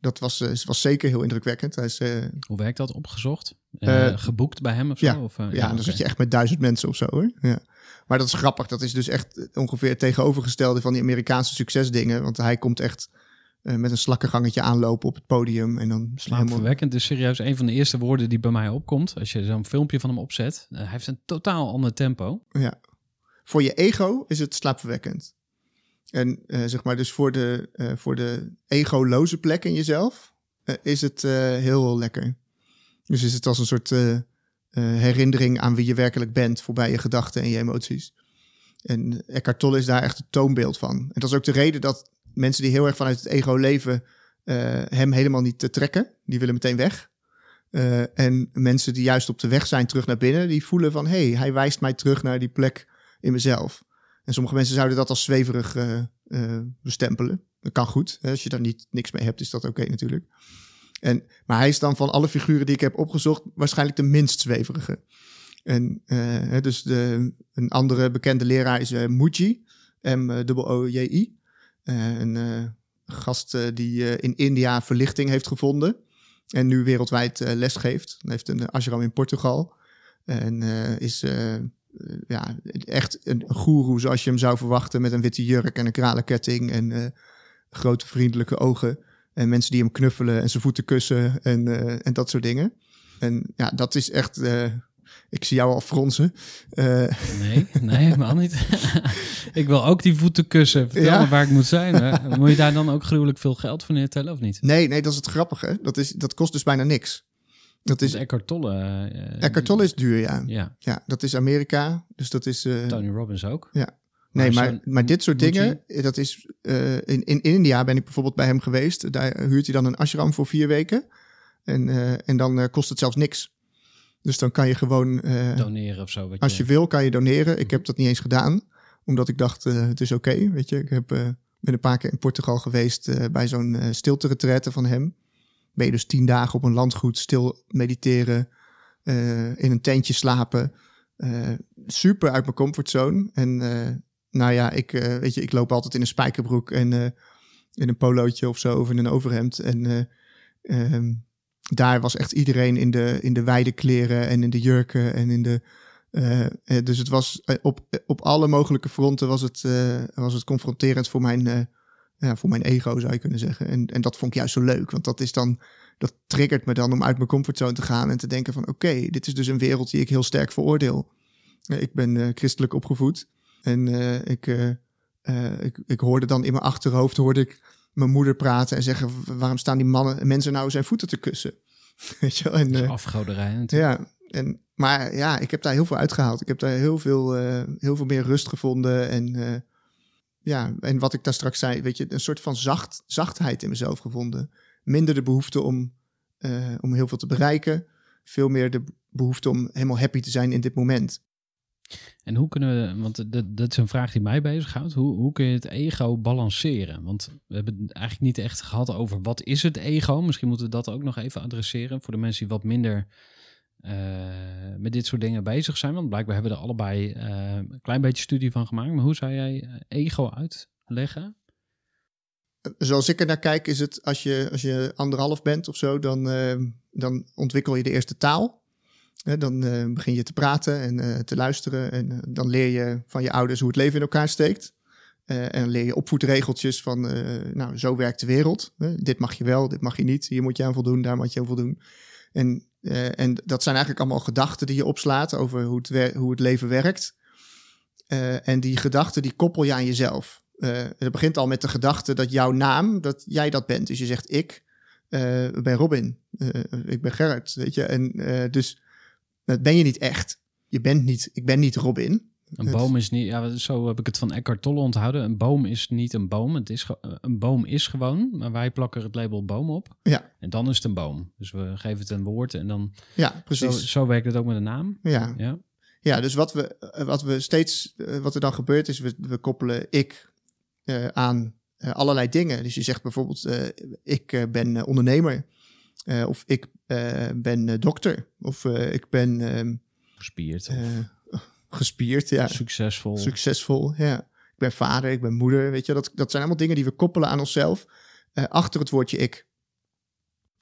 Dat was, was zeker heel indrukwekkend. Hij is, Hoe werkt dat? Opgezocht? Geboekt bij hem of zo? ja, Of, eh, ja, dan zit je echt met duizend mensen of zo hoor. Ja. Maar dat is grappig. Dat is dus echt ongeveer het tegenovergestelde van die Amerikaanse succesdingen. Want hij komt echt eh, met een slakkengangetje aanlopen op het podium. En dan. Slaapverwekkend is serieus een van de eerste woorden die bij mij opkomt. Als je zo'n filmpje van hem opzet. Eh, hij heeft een totaal ander tempo. Ja. Voor je ego is het slaapverwekkend. En eh, zeg maar, dus voor de, voor de ego-loze plek in jezelf is het heel, heel lekker. Dus is het als een soort herinnering aan wie je werkelijk bent voorbij je gedachten en je emoties. En Eckhart Tolle is daar echt het toonbeeld van. En dat is ook de reden dat mensen die heel erg vanuit het ego leven eh, hem helemaal niet te trekken. Die willen meteen weg. Eh, en mensen die juist op de weg zijn terug naar binnen, die voelen van hé, hey, hij wijst mij terug naar die plek in mezelf. En sommige mensen zouden dat als zweverig eh, bestempelen. Dat kan goed. Hè? Als je daar niet niks mee hebt, is dat oké natuurlijk. En, maar hij is dan van alle figuren die ik heb opgezocht waarschijnlijk de minst zweverige. En dus de, een andere bekende leraar is Muji, M-O-J-I. Eh, een eh, gast eh, die in India verlichting heeft gevonden. En nu wereldwijd les geeft. Hij heeft een ashram in Portugal. En is ja, echt een goeroe zoals je hem zou verwachten. Met een witte jurk en een kralenketting en grote vriendelijke ogen. En mensen die hem knuffelen en zijn voeten kussen en, en dat soort dingen. En ja, dat is echt... ik zie jou al fronsen. Eh, Nee, nee, helemaal niet. ik wil ook die voeten kussen. Vertel Ja. me waar ik moet zijn. Hè. Moet je daar dan ook gruwelijk veel geld voor neertellen of niet? nee, nee, dat is het grappige. Dat, is, dat kost dus bijna niks. Dat is, Eckhart Tolle. eh, Eckhart Tolle is duur, ja. Ja, Ja, dat is Amerika. Dus dat is... eh, Tony Robbins ook. nee, maar maar, dit soort dingen, dat is... eh, in, in India ben ik bijvoorbeeld bij hem geweest. Daar huurt hij dan een ashram voor vier weken. En, en dan kost het zelfs niks. Dus dan kan je gewoon... eh, Doneren of zo. Wat als je wil, kan je doneren. Ik heb dat niet eens gedaan. Omdat ik dacht, eh, het is oké, weet je. Ik heb, eh, ben een paar keer in Portugal geweest bij zo'n eh stilte van hem. Ben je dus tien dagen op een landgoed stil mediteren, in een tentje slapen. Super uit mijn comfortzone. En nou ja, ik, weet je, ik loop altijd in een spijkerbroek en in een polootje of zo, of in een overhemd. En eh, ehm, daar was echt iedereen in de, in de wijde kleren en in de jurken en in de... eh, eh, dus het was eh, op, op alle mogelijke fronten was het, was het confronterend voor mijn, ja, voor mijn ego, zou je kunnen zeggen. En, en dat vond ik juist zo leuk, want dat is dan, dat triggert me dan om uit mijn comfortzone te gaan en te denken van oké, dit is dus een wereld die ik heel sterk veroordeel. Ik ben christelijk opgevoed en ik, ik, ik hoorde dan in mijn achterhoofd hoorde ik mijn moeder praten en zeggen waarom staan die mannen, mensen nou zijn voeten te kussen? Weet je wel? En, eh, afgoderij natuurlijk. ja, en, maar ja, ik heb daar heel veel uitgehaald. Ik heb daar heel veel, eh, heel veel meer rust gevonden. En eh, ja, en wat ik daar straks zei, weet je, een soort van zacht, zachtheid in mezelf gevonden. Minder de behoefte om, om heel veel te bereiken. Veel meer de behoefte om helemaal happy te zijn in dit moment. En hoe kunnen we, want dat, is een vraag die mij bezighoudt. Hoe, hoe kun je het ego balanceren? Want we hebben het eigenlijk niet echt gehad over wat is het ego. Misschien moeten we dat ook nog even adresseren voor de mensen die wat minder eh, met dit soort dingen bezig zijn. Want blijkbaar hebben we er allebei eh, een klein beetje studie van gemaakt. Maar hoe zou jij eh, ego uitleggen? Zoals ik er naar kijk, is het als je, als je anderhalf bent of zo, dan, dan ontwikkel je de eerste taal. Dan eh, begin je te praten en eh, te luisteren. En eh, dan leer je van je ouders hoe het leven in elkaar steekt. En leer je opvoedregeltjes van, nou, zo werkt de wereld. Dit mag je wel, dit mag je niet. Hier moet je aan voldoen, daar moet je aan voldoen. En, en dat zijn eigenlijk allemaal gedachten die je opslaat over hoe het, hoe het leven werkt. En die gedachten, die koppel je aan jezelf. Het begint al met de gedachte dat jouw naam, dat jij dat bent. Dus je zegt ik ben Robin, ik ben Gerrit, weet je. En dus dat ben je niet echt. Je bent niet, ik ben niet Robin. Een boom is niet, ja, zo heb ik het van Eckhart Tolle onthouden. Een boom is niet een boom. Het is, ge- een boom is gewoon, maar wij plakken het label boom op. Ja. En dan is het een boom. Dus we geven het een woord en dan, Ja, precies. zo werkt het ook met een naam. Ja. Ja. Ja, dus wat we, eh, wat we steeds, eh, wat er dan gebeurt, is we, we koppelen ik eh, aan eh, allerlei dingen. Dus je zegt bijvoorbeeld, eh, ik eh, ben eh, ondernemer. Eh, of ik eh, ben eh, dokter. Of eh, ik ben ehm, Gespierd. eh, gespierd, ja. Succesvol. Succesvol, ja. Ik ben vader, ik ben moeder, weet je. Dat, dat zijn allemaal dingen die we koppelen aan onszelf. eh, achter het woordje ik.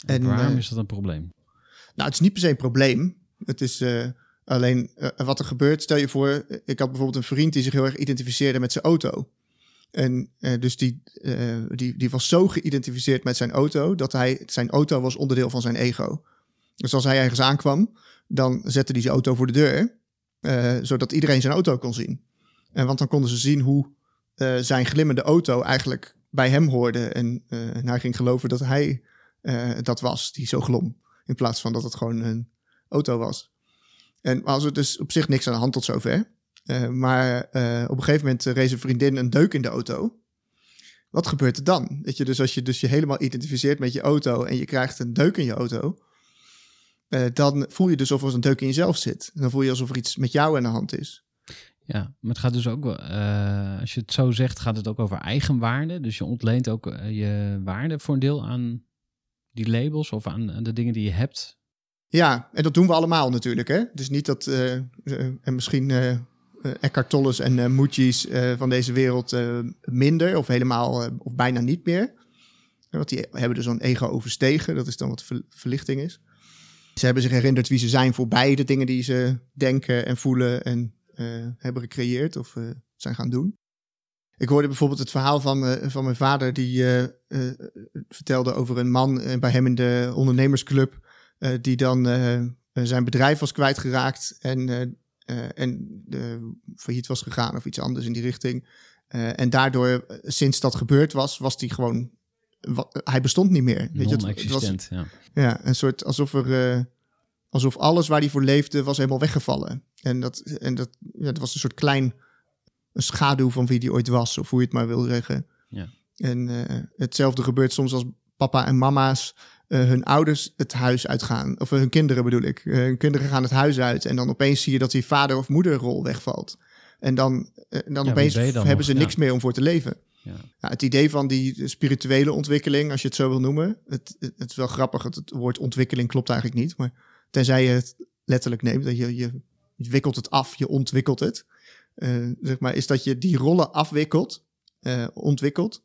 En En, waarom eh, is dat een probleem? Nou, het is niet per se een probleem. Het is eh, alleen eh, wat er gebeurt. Stel je voor, eh, ik had bijvoorbeeld een vriend die zich heel erg identificeerde met zijn auto. En eh, dus die, eh, die, die was zo geïdentificeerd met zijn auto dat hij, zijn auto was onderdeel van zijn ego. Dus als hij ergens aankwam, dan zette hij zijn auto voor de deur, eh, zodat iedereen zijn auto kon zien. En want dan konden ze zien hoe zijn glimmende auto eigenlijk bij hem hoorde. En, en hij ging geloven dat hij dat was, die zo glom. In plaats van dat het gewoon een auto was. En als er dus op zich niks aan de hand tot zover. Eh, maar eh, op een gegeven moment eh, reed een vriendin een deuk in de auto. Wat gebeurt er dan? Weet je, dus als je dus je helemaal identificeert met je auto en je krijgt een deuk in je auto, dan voel je dus alsof er een deuk in jezelf zit. En dan voel je alsof er iets met jou aan de hand is. Ja, maar het gaat dus ook als je het zo zegt, gaat het ook over eigenwaarde. Dus je ontleent ook je waarde voor een deel aan die labels of aan, aan de dingen die je hebt. Ja, en dat doen we allemaal natuurlijk. Hè? Dus niet dat, en misschien Eckhart Tolles en eh eh, van deze wereld eh, minder of helemaal eh, of bijna niet meer. Want die hebben dus zo'n ego overstegen. Dat is dan wat ver- verlichting is. Ze hebben zich herinnerd wie ze zijn voorbij de dingen die ze denken en voelen en eh, hebben gecreëerd of eh, zijn gaan doen. Ik hoorde bijvoorbeeld het verhaal van, van mijn vader, die eh, eh, vertelde over een man eh, bij hem in de ondernemersclub, eh, die dan eh, zijn bedrijf was kwijtgeraakt en, eh, eh, en eh, failliet was gegaan of iets anders in die richting. Eh, en daardoor, eh, sinds dat gebeurd was, was hij gewoon, wa- hij bestond niet meer. Weet je, het- het was- ja. ja, een soort alsof er. alsof alles waar hij voor leefde was helemaal weggevallen. En dat, en dat, ja, dat was een soort klein. een schaduw van wie die ooit was, of hoe je het maar wil zeggen. Ja. En hetzelfde gebeurt soms als papa en mama's. eh, hun ouders het huis uitgaan. Of hun kinderen bedoel ik. Eh, hun kinderen gaan het huis uit. En dan opeens zie je dat die vader- of moederrol wegvalt. En dan, eh, dan opeens dan hebben nog? ze niks meer om voor te leven. Ja. Het idee van die spirituele ontwikkeling, als je het zo wil noemen. Het, het, het is wel grappig, het, het woord ontwikkeling klopt eigenlijk niet. Maar tenzij je het letterlijk neemt, dat je, je, je wikkelt het af, je ontwikkelt het. Eh, zeg maar, is dat je die rollen afwikkelt, eh, ontwikkelt.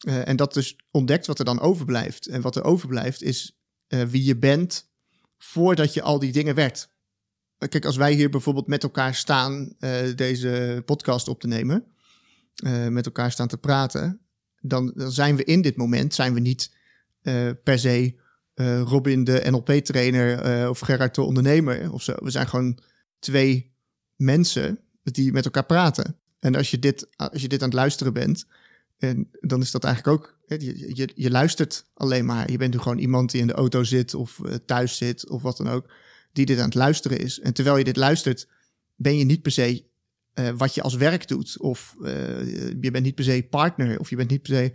Eh, en dat dus ontdekt wat er dan overblijft. En wat er overblijft is eh, wie je bent voordat je al die dingen werd. Eh, Kijk, als wij hier bijvoorbeeld met elkaar staan deze podcast op te nemen, met elkaar staan te praten, dan, zijn we in dit moment, zijn we niet per se Robin de NLP-trainer of Gerard de ondernemer of zo. We zijn gewoon twee mensen die met elkaar praten. En als je dit, als je dit aan het luisteren bent, en dan is dat eigenlijk ook, je, je, je luistert alleen maar. Je bent nu gewoon iemand die in de auto zit of eh, thuis zit of wat dan ook, die dit aan het luisteren is. En terwijl je dit luistert, ben je niet per se eh, wat je als werk doet. Of eh, je bent niet per se partner. Of je bent niet per se.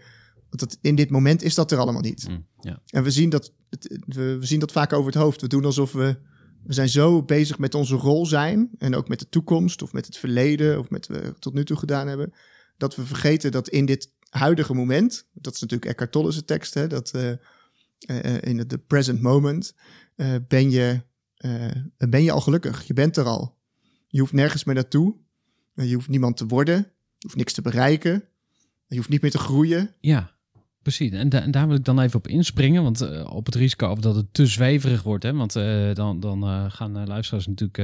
Want dat, in dit moment is dat er allemaal niet. Mm. En we zien, dat, het- we, we zien dat vaak over het hoofd. We doen alsof we. We zijn zo bezig met onze rol zijn. En ook met de toekomst. Of met het verleden. Of met wat we tot nu toe gedaan hebben. Dat we vergeten dat in dit huidige moment. Dat is natuurlijk Eckhart Tolle's tekst. Hè, dat eh, eh, in the present moment. ben, je, ben je al gelukkig. Je bent er al. Je hoeft nergens meer naartoe. Je hoeft niemand te worden. Je hoeft niks te bereiken. Je hoeft niet meer te groeien. Ja, precies. En, da- en daar wil ik dan even op inspringen, want eh, op het risico of dat het te zweverig wordt, hè, want eh, dan, dan eh, gaan luisteraars natuurlijk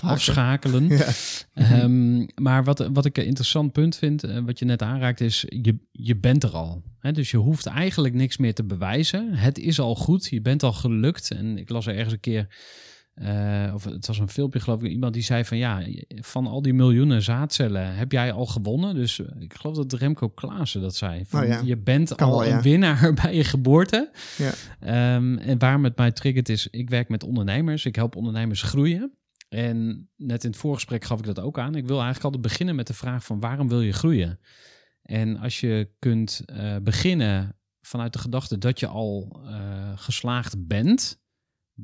afschakelen. Ja. Ehm, maar wat, wat ik een interessant punt vind, wat je net aanraakt, is je, je bent er al. Hè? Dus je hoeft eigenlijk niks meer te bewijzen. Het is al goed, je bent al gelukt. En ik las er ergens een keer, eh, of het was een filmpje geloof ik, iemand die zei van ja, van al die miljoenen zaadcellen heb jij al gewonnen. Dus eh, ik geloof dat Remco Klaassen dat zei. Van, Oh ja. Je bent Kan al wel, ja. een winnaar bij je geboorte. Ja. Ehm, en waarom het mij triggert is, ik werk met ondernemers. Ik help ondernemers groeien. En net in het voorgesprek gaf ik dat ook aan. Ik wil eigenlijk altijd beginnen met de vraag van waarom wil je groeien? En als je kunt eh, beginnen vanuit de gedachte dat je al geslaagd bent,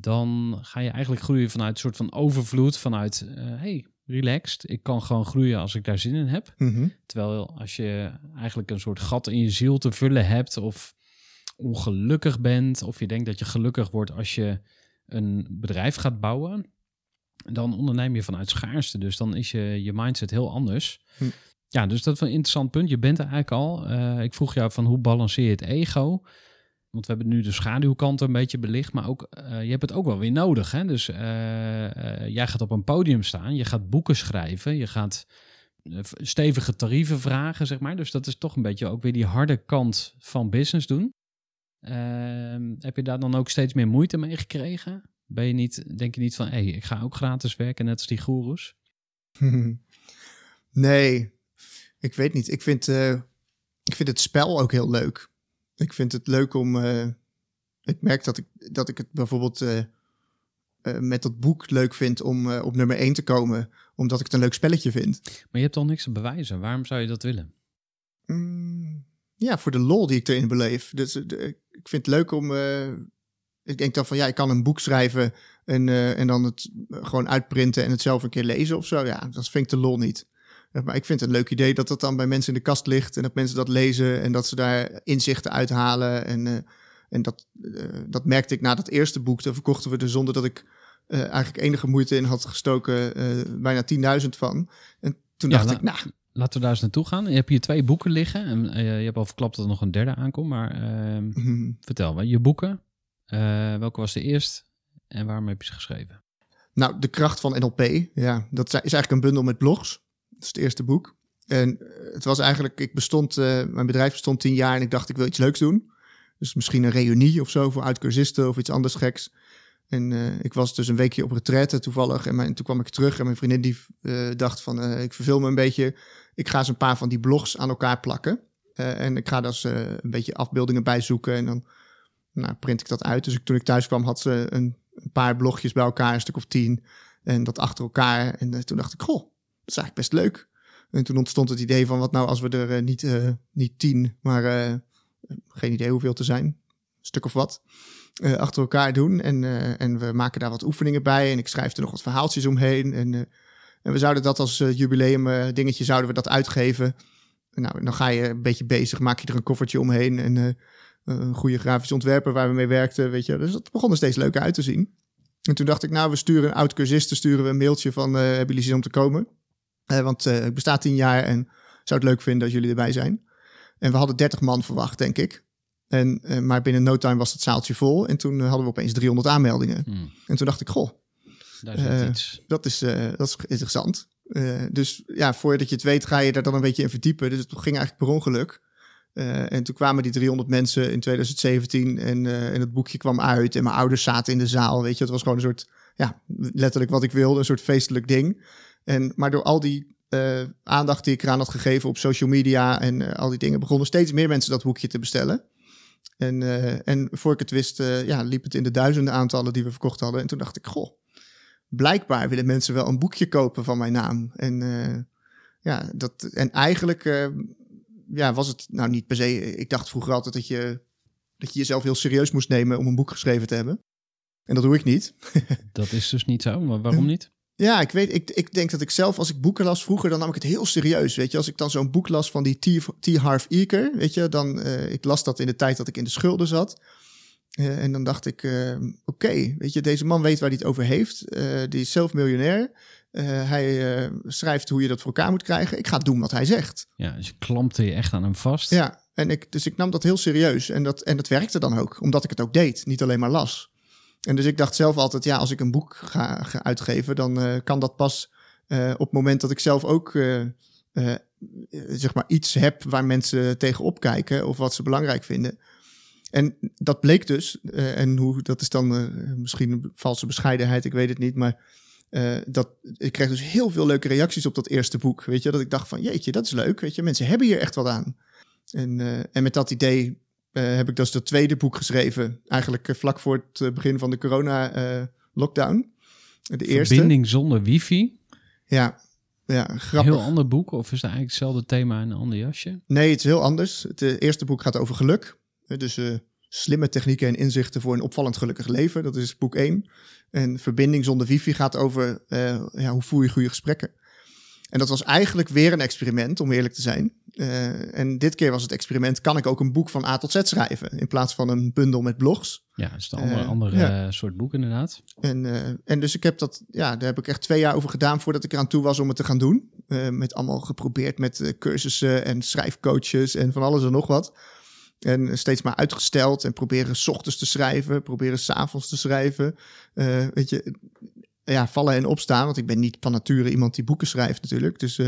dan ga je eigenlijk groeien vanuit een soort van overvloed, vanuit eh, hey, relaxed, ik kan gewoon groeien als ik daar zin in heb. Mhm. Terwijl als je eigenlijk een soort gat in je ziel te vullen hebt of ongelukkig bent of je denkt dat je gelukkig wordt als je een bedrijf gaat bouwen, dan onderneem je vanuit schaarste. Dus dan is je, je mindset heel anders. Hm. Ja, dus dat is een interessant punt. Je bent er eigenlijk al. Eh, ik vroeg jou van hoe balanceer je het ego? Want we hebben nu de schaduwkant een beetje belicht, maar ook, eh, je hebt het ook wel weer nodig. Hè? Dus eh, eh, jij gaat op een podium staan, je gaat boeken schrijven, je gaat stevige tarieven vragen, zeg maar. Dus dat is toch een beetje ook weer die harde kant van business doen. Ehm, heb je daar dan ook steeds meer moeite mee gekregen? Ben je niet, denk je niet van, hé, hey, ik ga ook gratis werken, net als die goeroes? Nee, ik weet niet. Ik vind, ik vind het spel ook heel leuk. Ik vind het leuk om. eh, ik merk dat ik, dat ik het bijvoorbeeld eh, eh, met dat boek leuk vind om op nummer 1 te komen, omdat ik het een leuk spelletje vind. Maar je hebt al niks te bewijzen. Waarom zou je dat willen? Mm, ja, voor de lol die ik erin beleef. Dus, de- ik vind het leuk om. ik denk dan van ja, ik kan een boek schrijven en, en dan het gewoon uitprinten en het zelf een keer lezen of zo. Ja, dat vind ik de lol niet. Eh, Maar ik vind het een leuk idee dat dat dan bij mensen in de kast ligt en dat mensen dat lezen en dat ze daar inzichten uithalen. En, eh, en dat, eh, dat merkte ik na dat eerste boek. Daar verkochten we er zonder dat ik eigenlijk enige moeite in had gestoken bijna 10.000 van. En toen Ja, dacht ik, nou, Laten we daar eens naartoe gaan. Je hebt hier twee boeken liggen. En je hebt al verklapt dat er nog een derde aankomt. Maar ehm, hmm, vertel, wel, je boeken. Welke was de eerst? En waarom heb je ze geschreven? Nou, De Kracht van NLP. Ja, dat is eigenlijk een bundel met blogs. Het eerste boek. En eh, het was eigenlijk, ik bestond, eh, mijn bedrijf bestond tien jaar en ik dacht ik wil iets leuks doen. Dus misschien een reunie of zo voor oud-cursisten of iets anders geks. En eh, ik was dus een weekje op retraite toevallig. En, toen kwam ik terug en mijn vriendin die dacht van... ik verveel me een beetje. Ik ga eens een paar van die blogs aan elkaar plakken. En ik ga daar eh, een beetje afbeeldingen bij zoeken. En dan nou, print ik dat uit. Dus ik, toen ik thuis kwam had ze een, een paar blogjes bij elkaar. Een stuk of tien. En dat achter elkaar. En toen dacht ik, goh, is eigenlijk best leuk. En toen ontstond het idee van wat nou als we er eh, niet, eh, niet tien... maar eh, geen idee hoeveel te zijn. Stuk of wat achter elkaar doen. En, en we maken daar wat oefeningen bij. En ik schrijf er nog wat verhaaltjes omheen. En, en we zouden dat als jubileum dingetje zouden we dat uitgeven. Nou, dan ga je een beetje bezig, maak je er een koffertje omheen. En een goede grafische ontwerper waar we mee werkten, weet je. Dus dat begon er steeds leuker uit te zien. En toen dacht ik, nou, we sturen een oud-cursisten, sturen we een mailtje van, eh, hebben jullie zin om te komen? Eh, want eh, ik besta tien jaar en zou het leuk vinden als jullie erbij zijn. En we hadden 30 man verwacht, denk ik. En, eh, maar binnen no time was het zaaltje vol. En toen eh, hadden we opeens 300 aanmeldingen. Hmm, En toen dacht ik, goh, Eh, iets. dat is, eh, dat is interessant. Eh, dus ja, voordat je het weet ga je daar dan een beetje in verdiepen. Dus het ging eigenlijk per ongeluk. Eh, en toen kwamen die 300 mensen in 2017 en, eh, en het boekje kwam uit. En mijn ouders zaten in de zaal, weet je. Het was gewoon een soort, ja, letterlijk wat ik wilde. Een soort feestelijk ding. En, maar door al die eh, aandacht die ik eraan had gegeven op social media en eh, al die dingen... begonnen steeds meer mensen dat boekje te bestellen. En, eh, en voor ik het wist, ja, liep het in de duizenden aantallen die we verkocht hadden. En toen dacht ik, goh, blijkbaar willen mensen wel een boekje kopen van mijn naam. En, ja, dat, en eigenlijk ja, was het nou niet per se. Ik dacht vroeger altijd dat je, dat je jezelf heel serieus moest nemen om een boek geschreven te hebben. En dat doe ik niet. Dat is dus niet zo, maar waarom niet? Ja, ik weet, ik, ik denk dat ik zelf, als ik boeken las vroeger, dan nam ik het heel serieus. Weet je, als ik dan zo'n boek las van die T. T. Harv Eker, weet je, dan, eh, ik las dat in de tijd dat ik in de schulden zat. Eh, en dan dacht ik, eh, oké, weet je, deze man weet waar hij het over heeft. Die is zelf miljonair. Hij schrijft hoe je dat voor elkaar moet krijgen. Ik ga doen wat hij zegt. Ja, dus je klampte je echt aan hem vast. Ja, en ik, dus ik nam dat heel serieus. En dat, en dat werkte dan ook, omdat ik het ook deed, niet alleen maar las. En dus ik dacht zelf altijd, ja, als ik een boek ga, uitgeven, dan eh, kan dat pas eh, op het moment dat ik zelf ook eh, zeg maar iets heb waar mensen tegenop kijken of wat ze belangrijk vinden. En dat bleek dus, en hoe, dat is dan misschien een valse bescheidenheid, ik weet het niet, maar dat, ik kreeg dus heel veel leuke reacties op dat eerste boek. Weet je, dat ik dacht van jeetje, dat is leuk. Weet je, mensen hebben hier echt wat aan. En, en met dat idee eh, heb ik dus dat tweede boek geschreven. Eigenlijk eh, vlak voor het eh, begin van de corona-lockdown. de eerste. Verbinding zonder wifi. Ja, ja, grappig. Heel ander boek, of is het eigenlijk hetzelfde thema in een ander jasje? Nee, het is heel anders. Het eerste boek gaat over geluk. Dus slimme technieken en inzichten voor een opvallend gelukkig leven. Dat is boek 1. En verbinding zonder wifi gaat over ja, hoe voer je goede gesprekken. En dat was eigenlijk weer een experiment, om eerlijk te zijn. Eh, en dit keer was het experiment, kan ik ook een boek van A tot Z schrijven? In plaats van een bundel met blogs. Ja, dat is een andere, Eh, andere ja. eh, soort boek inderdaad. En, en dus ik heb dat, ja, daar heb ik echt twee jaar over gedaan voordat ik eraan toe was om het te gaan doen. Met allemaal geprobeerd met cursussen en schrijfcoaches en van alles en nog wat. En steeds maar uitgesteld en proberen 's ochtends te schrijven, proberen 's avonds te schrijven. Weet je, ja, vallen en opstaan. Want ik ben niet van nature iemand die boeken schrijft natuurlijk. Dus,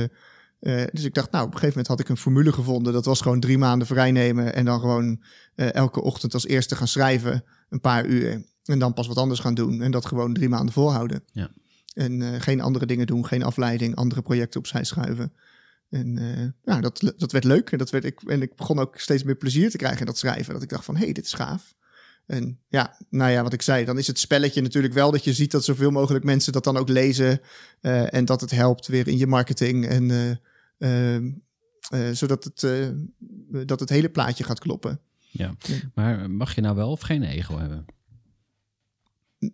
eh, dus ik dacht, nou, op een gegeven moment had ik een formule gevonden. Dat was gewoon drie maanden vrijnemen en dan gewoon eh, elke ochtend als eerste gaan schrijven, een paar uur. En dan pas wat anders gaan doen. En dat gewoon drie maanden volhouden. Ja. En eh, geen andere dingen doen, geen afleiding, andere projecten opzij schuiven. En ja, dat, dat werd leuk. En, dat werd, ik, en ik begon ook steeds meer plezier te krijgen in dat schrijven. Dat ik dacht van, hé, hey, dit is gaaf. En ja, nou ja, wat ik zei, dan is het spelletje natuurlijk wel dat je ziet dat zoveel mogelijk mensen dat dan ook lezen. en dat het helpt weer in je marketing. En zodat het, eh, dat het hele plaatje gaat kloppen. Ja. Maar mag je nou wel of geen ego hebben?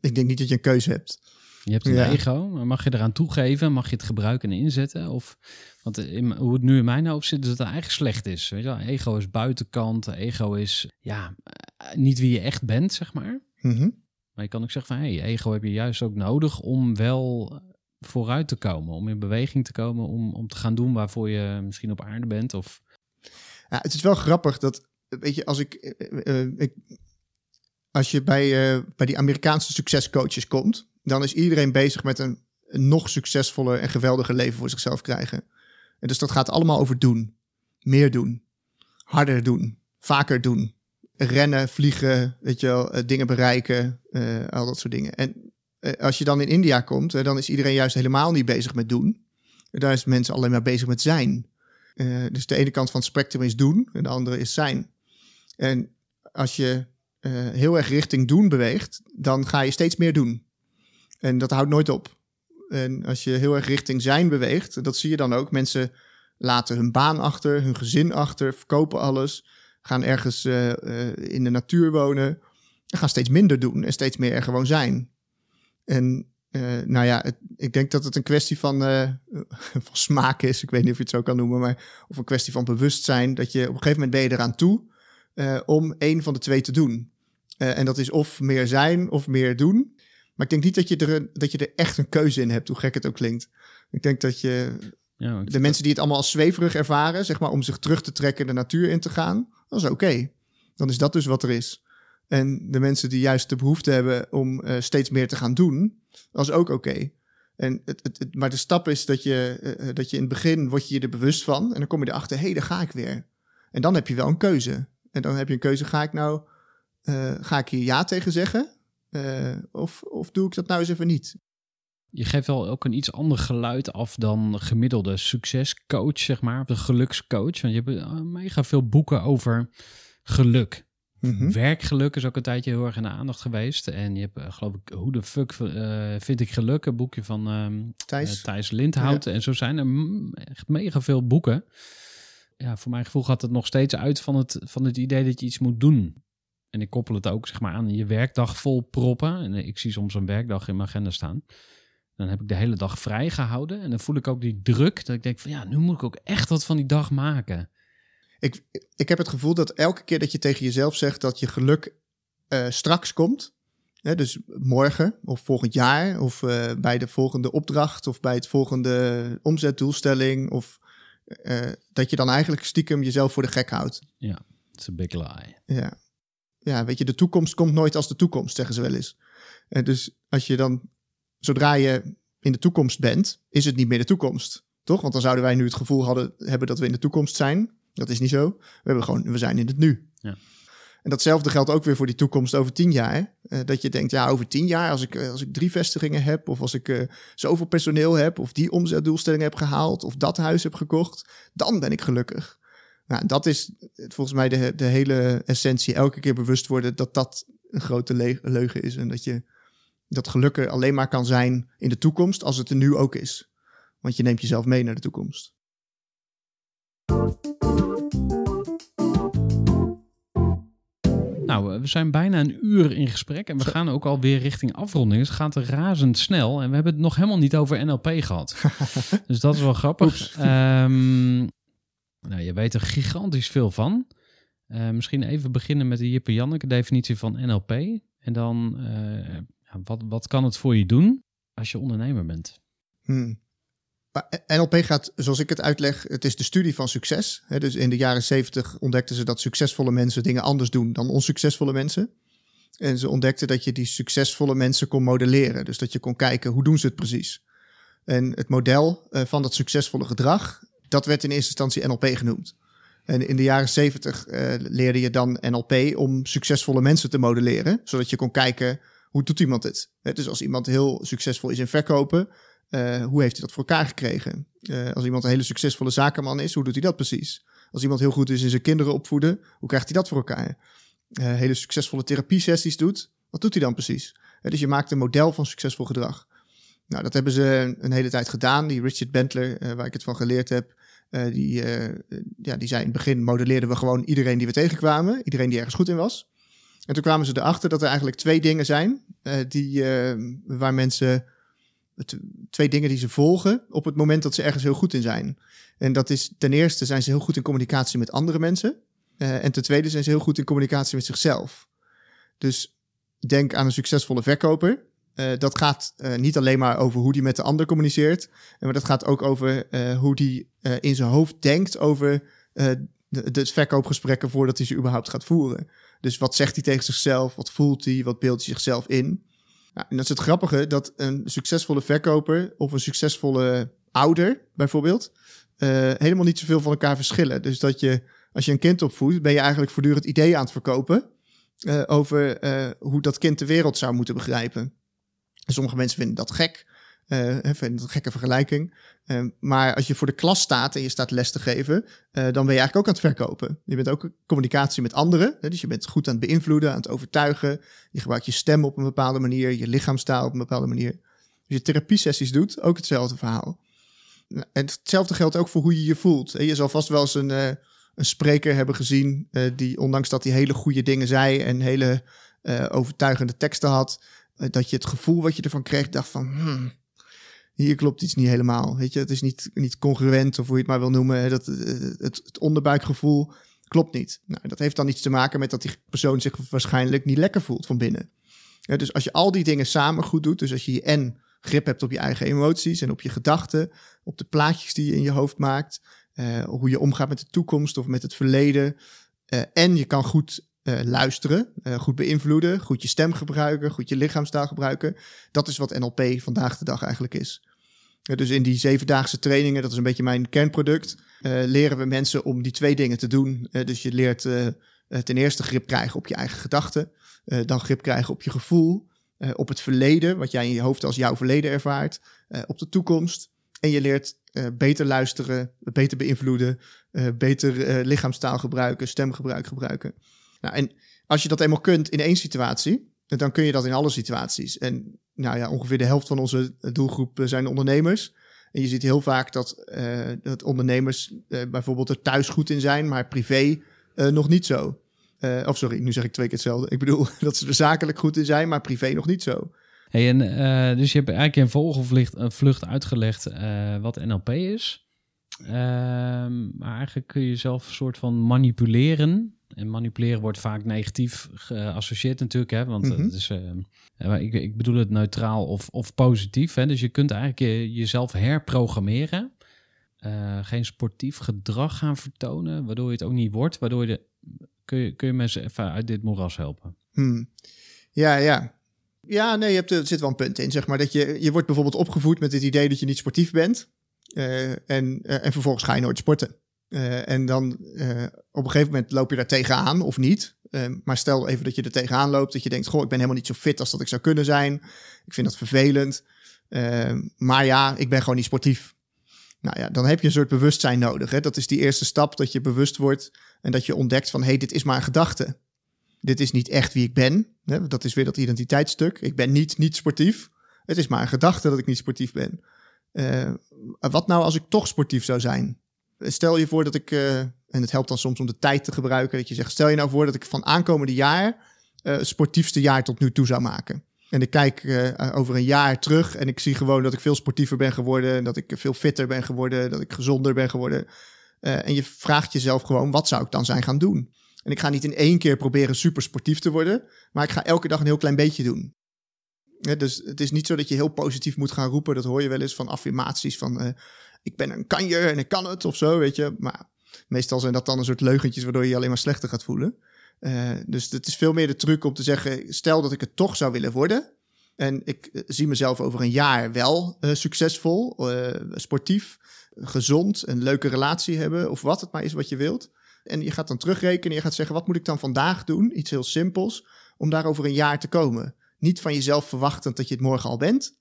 Ik denk niet dat je een keuze hebt. Je hebt een Ja. ego, maar mag je eraan toegeven? Mag je het gebruiken en inzetten? Of, want in, hoe het nu in mijn hoofd zit, is dat het eigenlijk slecht is. Weet je wel? Ego is buitenkant, ego is ja, eh, niet wie je echt bent, zeg maar. Mhm. Maar je kan ook zeggen van, hey, ego heb je juist ook nodig om wel vooruit te komen. Om in beweging te komen, om, om te gaan doen waarvoor je misschien op aarde bent. Of, Ja, het is wel grappig dat, weet je, als ik, eh, eh, ik als je bij, eh, bij die Amerikaanse succescoaches komt, dan is iedereen bezig met een, nog succesvoller en geweldiger leven voor zichzelf krijgen. En dus dat gaat allemaal over doen. Meer doen. Harder doen. Vaker doen. Rennen, vliegen, weet je wel, eh, dingen bereiken, eh, al dat soort dingen. En eh, als je dan in India komt, eh, dan is iedereen juist helemaal niet bezig met doen. Daar is mensen alleen maar bezig met zijn. Eh, dus de ene kant van het spectrum is doen en de andere is zijn. En als je eh, heel erg richting doen beweegt, dan ga je steeds meer doen. En dat houdt nooit op. En als je heel erg richting zijn beweegt, dat zie je dan ook. Mensen laten hun baan achter, hun gezin achter, verkopen alles, gaan ergens eh, eh, in de natuur wonen en gaan steeds minder doen en steeds meer er gewoon zijn. En eh, nou ja, het- ik denk dat het een kwestie van, eh, van smaak is. Ik weet niet of je het zo kan noemen, maar of een kwestie van bewustzijn. Dat je op een gegeven moment ben je eraan toe eh, om één van de twee te doen. En dat is of meer zijn of meer doen. Maar ik denk niet dat je, er, dat je er echt een keuze in hebt, hoe gek het ook klinkt. Ik denk dat je Ja, de mensen die het allemaal als zweverig ervaren, zeg maar om zich terug te trekken de natuur in te gaan, dat is oké. Dan is dat dus wat er is. En de mensen die juist de behoefte hebben om eh, steeds meer te gaan doen, dat is ook oké. En het, het, maar de stap is dat je, eh, eh, dat je in het begin word je je er bewust van en dan kom je erachter, hé, hey, daar ga ik weer. En dan heb je wel een keuze. En dan heb je een keuze, ga ik nou, ga ik hier ja tegen zeggen? Of, of doe ik dat nou eens even niet? Je geeft wel ook een iets ander geluid af dan gemiddelde succescoach, zeg maar, of de gelukscoach. Want je hebt mega veel boeken over geluk. Mhm. Werkgeluk is ook een tijdje heel erg in de aandacht geweest. En je hebt, eh, geloof ik, Hoe de fuck eh, vind ik geluk? Een boekje van ehm, Thijs? eh, Thijs Lindhout. En zo zijn er echt mega veel boeken. Ja, voor mijn gevoel gaat het nog steeds uit van het, van het idee dat je iets moet doen. En ik koppel het ook zeg maar, aan je werkdag vol proppen. En ik zie soms een werkdag in mijn agenda staan. Dan heb ik de hele dag vrij gehouden. En dan voel ik ook die druk dat ik denk van ja, nu moet ik ook echt wat van die dag maken. Ik, ik heb het gevoel dat elke keer dat je tegen jezelf zegt dat je geluk eh, straks komt, hè, dus morgen of volgend jaar of eh, bij de volgende opdracht of bij het volgende omzetdoelstelling of eh, dat je dan eigenlijk stiekem jezelf voor de gek houdt. It's a big lie. Ja. ja, weet je, de toekomst komt nooit als de toekomst, zeggen ze wel eens. En dus als je dan, zodra je in de toekomst bent, is het niet meer de toekomst. Toch? Want dan zouden wij nu het gevoel hadden, hebben dat we in de toekomst zijn. Dat is niet zo. We, hebben gewoon, we zijn in het nu. Ja. En datzelfde geldt ook weer voor die toekomst over tien jaar. Eh, dat je denkt, ja, over tien jaar, als ik, eh, als ik drie vestigingen heb, of als ik eh, zoveel personeel heb, of die omzetdoelstelling heb gehaald, of dat huis heb gekocht, dan ben ik gelukkig. Nou, dat is volgens mij de, de hele essentie. Elke keer bewust worden dat dat een grote le- leugen is. En dat je dat geluk er alleen maar kan zijn in de toekomst als het er nu ook is. Want je neemt jezelf mee naar de toekomst. Nou, eh, we zijn bijna een uur in gesprek en we gaan ook alweer richting afronding. Dus het gaat razendsnel en we hebben het nog helemaal niet over NLP gehad. dus dat is wel grappig. Ehm, nou, je weet er gigantisch veel van. Eh, misschien even beginnen met de Jippe Janneke definitie van NLP. En dan, eh, wat, wat kan het voor je doen als je ondernemer bent? Hmm. Maar NLP gaat, zoals ik het uitleg, het is de studie van succes. Dus in de jaren zeventig ontdekten ze dat succesvolle mensen dingen anders doen dan onsuccesvolle mensen. En ze ontdekten dat je die succesvolle mensen kon modelleren. Dus dat je kon kijken, hoe doen ze het precies? En het model eh, van dat succesvolle gedrag, dat werd in eerste instantie NLP genoemd. En in de jaren zeventig eh, leerde je dan NLP om succesvolle mensen te modelleren. Zodat je kon kijken, hoe doet iemand het? Dus als iemand heel succesvol is in verkopen, eh, hoe heeft hij dat voor elkaar gekregen? Eh, als iemand een hele succesvolle zakenman is, hoe doet hij dat precies? Als iemand heel goed is in zijn kinderen opvoeden, hoe krijgt hij dat voor elkaar? Eh, hele succesvolle therapiesessies doet, wat doet hij dan precies? Dus je maakt een model van succesvol gedrag. Nou, dat hebben ze een hele tijd gedaan. Die Richard Bentler, waar ik het van geleerd heb, die, ja, die zei in het begin modelleerden we gewoon iedereen die we tegenkwamen, iedereen die ergens goed in was. En toen kwamen ze erachter dat er eigenlijk twee dingen zijn die, waar mensen twee dingen die ze volgen op het moment dat ze ergens heel goed in zijn. En dat is ten eerste zijn ze heel goed in communicatie met andere mensen. Eh, en ten tweede zijn ze heel goed in communicatie met zichzelf. Dus denk aan een succesvolle verkoper. Eh, dat gaat eh, niet alleen maar over hoe die met de ander communiceert, maar dat gaat ook over hoe die in zijn hoofd denkt over de, de verkoopgesprekken voordat hij ze überhaupt gaat voeren. Dus wat zegt hij tegen zichzelf? Wat voelt hij? Wat beeldt hij zichzelf in? En dat is het grappige dat een succesvolle verkoper of een succesvolle ouder bijvoorbeeld eh, helemaal niet zoveel van elkaar verschillen. Dus dat je als je een kind opvoedt, ben je eigenlijk voortdurend ideeën aan het verkopen eh, over eh, hoe dat kind de wereld zou moeten begrijpen. En sommige mensen vinden dat gek. Uh, dat een gekke vergelijking. Uh, maar als je voor de klas staat en je staat les te geven, uh, dan ben je eigenlijk ook aan het verkopen. Je bent ook communicatie met anderen. Hè, dus je bent goed aan het beïnvloeden, aan het overtuigen. Je gebruikt je stem op een bepaalde manier, je lichaamstaal op een bepaalde manier. Als je therapiesessies doet, ook hetzelfde verhaal. En hetzelfde geldt ook voor hoe je je voelt. Je zal vast wel eens een, een spreker hebben gezien die, ondanks dat hij hele goede dingen zei en hele overtuigende teksten had, dat je het gevoel wat je ervan kreeg, dacht van, hmm, hier klopt iets niet helemaal. Weet je, het is niet, niet congruent of hoe je het maar wil noemen. Dat, het, het onderbuikgevoel klopt niet. Nou, dat heeft dan iets te maken met dat die persoon zich waarschijnlijk niet lekker voelt van binnen. Dus als je al die dingen samen goed doet, dus als je en grip hebt op je eigen emoties en op je gedachten, op de plaatjes die je in je hoofd maakt, uh, hoe je omgaat met de toekomst of met het verleden, uh, en je kan goed uh, luisteren, uh, goed beïnvloeden, goed je stem gebruiken, goed je lichaamstaal gebruiken. Dat is wat NLP vandaag de dag eigenlijk is. Dus in die zevendaagse trainingen, dat is een beetje mijn kernproduct, leren we mensen om die twee dingen te doen. dus je leert ten eerste grip krijgen op je eigen gedachten, dan grip krijgen op je gevoel, op het verleden, wat jij in je hoofd als jouw verleden ervaart, op de toekomst. En je leert beter luisteren, beter beïnvloeden, beter lichaamstaal gebruiken, stemgebruik gebruiken. Nou, en als je dat eenmaal kunt in één situatie, dan kun je dat in alle situaties. En nou ja, ongeveer de helft van onze doelgroep eh, zijn ondernemers. En je ziet heel vaak dat, uh, dat ondernemers uh, bijvoorbeeld er thuis goed in zijn, maar privé nog niet zo. of sorry, nu zeg ik twee keer hetzelfde. Ik bedoel dat ze er zakelijk goed in zijn, maar privé nog niet zo. Hey, en, dus je hebt eigenlijk in vogelvlucht vlucht uitgelegd wat NLP is. Ehm, maar eigenlijk kun je zelf een soort van manipuleren en manipuleren wordt vaak negatief geassocieerd natuurlijk, hè? want mm -hmm. het is, uh, ik, ik, bedoel het neutraal of, of positief. Hè? Dus je kunt eigenlijk je, jezelf herprogrammeren. Uh, geen sportief gedrag gaan vertonen, waardoor je het ook niet wordt. Waardoor je de, kun, je, kun je mensen even uit dit moeras helpen? Hmm. Ja, ja. Ja, nee, je hebt, er zit wel een punt in, zeg maar. Dat je, je wordt bijvoorbeeld opgevoed met het idee dat je niet sportief bent. Uh, en, en vervolgens ga je nooit sporten. Uh, en dan uh, op een gegeven moment loop je daar tegenaan of niet. Uh, maar stel even dat je er tegenaan loopt, dat je denkt: Goh, ik ben helemaal niet zo fit als dat ik zou kunnen zijn. Ik vind dat vervelend. maar ja, ik ben gewoon niet sportief. Nou ja, dan heb je een soort bewustzijn nodig. Hè? Dat is die eerste stap dat je bewust wordt en dat je ontdekt van: hé, hey, dit is maar een gedachte. Dit is niet echt wie ik ben. Hè? Dat is weer dat identiteitsstuk. Ik ben niet niet sportief. Het is maar een gedachte dat ik niet sportief ben. wat nou als ik toch sportief zou zijn? Stel je voor dat ik, uh, en het helpt dan soms om de tijd te gebruiken, dat je zegt, stel je nou voor dat ik van aankomende jaar uh, sportiefste jaar tot nu toe zou maken. En ik kijk uh, over een jaar terug en ik zie gewoon dat ik veel sportiever ben geworden, dat ik veel fitter ben geworden, dat ik gezonder ben geworden. en je vraagt jezelf gewoon, wat zou ik dan zijn gaan doen? En ik ga niet in één keer proberen super sportief te worden, maar ik ga elke dag een heel klein beetje doen. Dus het is niet zo dat je heel positief moet gaan roepen. Dat hoor je wel eens van affirmaties van uh, ik ben een kanjer en ik kan het of zo, weet je. Maar meestal zijn dat dan een soort leugentjes waardoor je je alleen maar slechter gaat voelen. Uh, dus het is veel meer de truc om te zeggen, stel dat ik het toch zou willen worden. En ik uh, zie mezelf over een jaar wel succesvol, sportief, gezond, een leuke relatie hebben of wat het maar is wat je wilt. En je gaat dan terugrekenen, je gaat zeggen, wat moet ik dan vandaag doen? Iets heel simpels, om daar over een jaar te komen. Niet van jezelf verwachtend dat je het morgen al bent,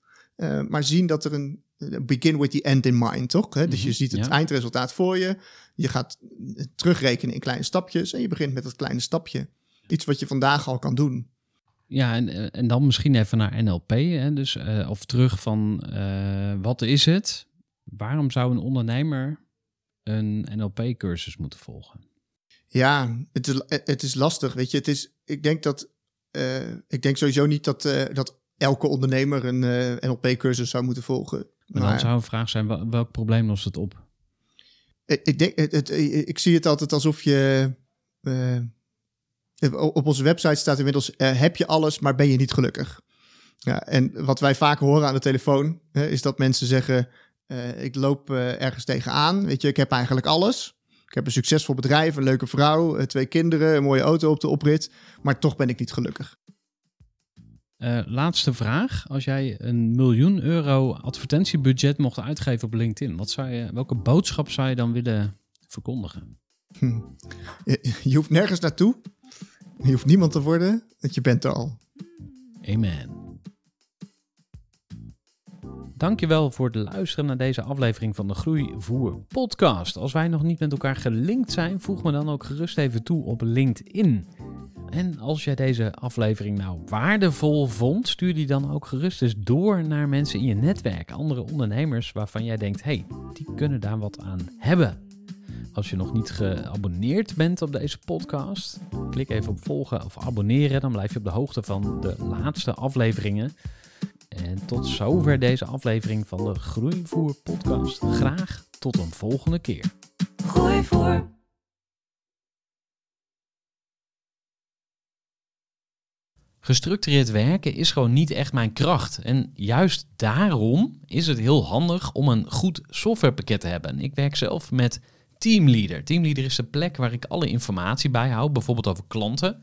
maar zien dat er een begin with the end in mind, toch? Hè? Dus je mhm, ziet het ja. eindresultaat voor je. Je gaat terugrekenen in kleine stapjes en je begint met dat kleine stapje. Iets wat je vandaag al kan doen. Ja, en, en dan misschien even naar NLP. Hè? Dus, uh, of terug van uh, wat is het? Waarom zou een ondernemer een NLP-cursus moeten volgen? Ja, het is, het is lastig. Weet je, het is, ik denk dat. Uh, ik denk sowieso niet dat, dat elke ondernemer een NLP-cursus zou moeten volgen. Maar dan zou een vraag zijn, welk probleem lost het op? Ik, denk, het, het, ik zie het altijd alsof je... Uh, op onze website staat inmiddels, uh, heb je alles, maar ben je niet gelukkig? Ja, en wat wij vaak horen aan de telefoon, hè, is dat mensen zeggen, uh, ik loop ergens tegenaan, weet je, ik heb eigenlijk alles. Ik heb een succesvol bedrijf, een leuke vrouw, eh, twee kinderen, een mooie auto op de oprit. Maar toch ben ik niet gelukkig. Eh, laatste vraag. Als jij een miljoen euro advertentiebudget mocht uitgeven op LinkedIn, wat zou je, welke boodschap zou je dan willen verkondigen? Hm. Je, je hoeft nergens naartoe. Je hoeft niemand te worden, want je bent er al. Amen. Dankjewel voor het luisteren naar deze aflevering van de Groeivoer podcast. Als wij nog niet met elkaar gelinkt zijn, voeg me dan ook gerust even toe op LinkedIn. En als jij deze aflevering nou waardevol vond, stuur die dan ook gerust eens door naar mensen in je netwerk, andere ondernemers waarvan jij denkt, hey, die kunnen daar wat aan hebben. Als je nog niet geabonneerd bent op deze podcast, klik even op volgen of abonneren. Dan blijf je op de hoogte van de laatste afleveringen. En tot zover deze aflevering van de Groeivoer podcast. Graag tot een volgende keer. Gooi voor. Gestructureerd werken is gewoon niet echt mijn kracht. En juist daarom is het heel handig om een goed softwarepakket te hebben. Ik werk zelf met Teamleader. Teamleader is de plek waar ik alle informatie bijhoud, bijvoorbeeld over klanten.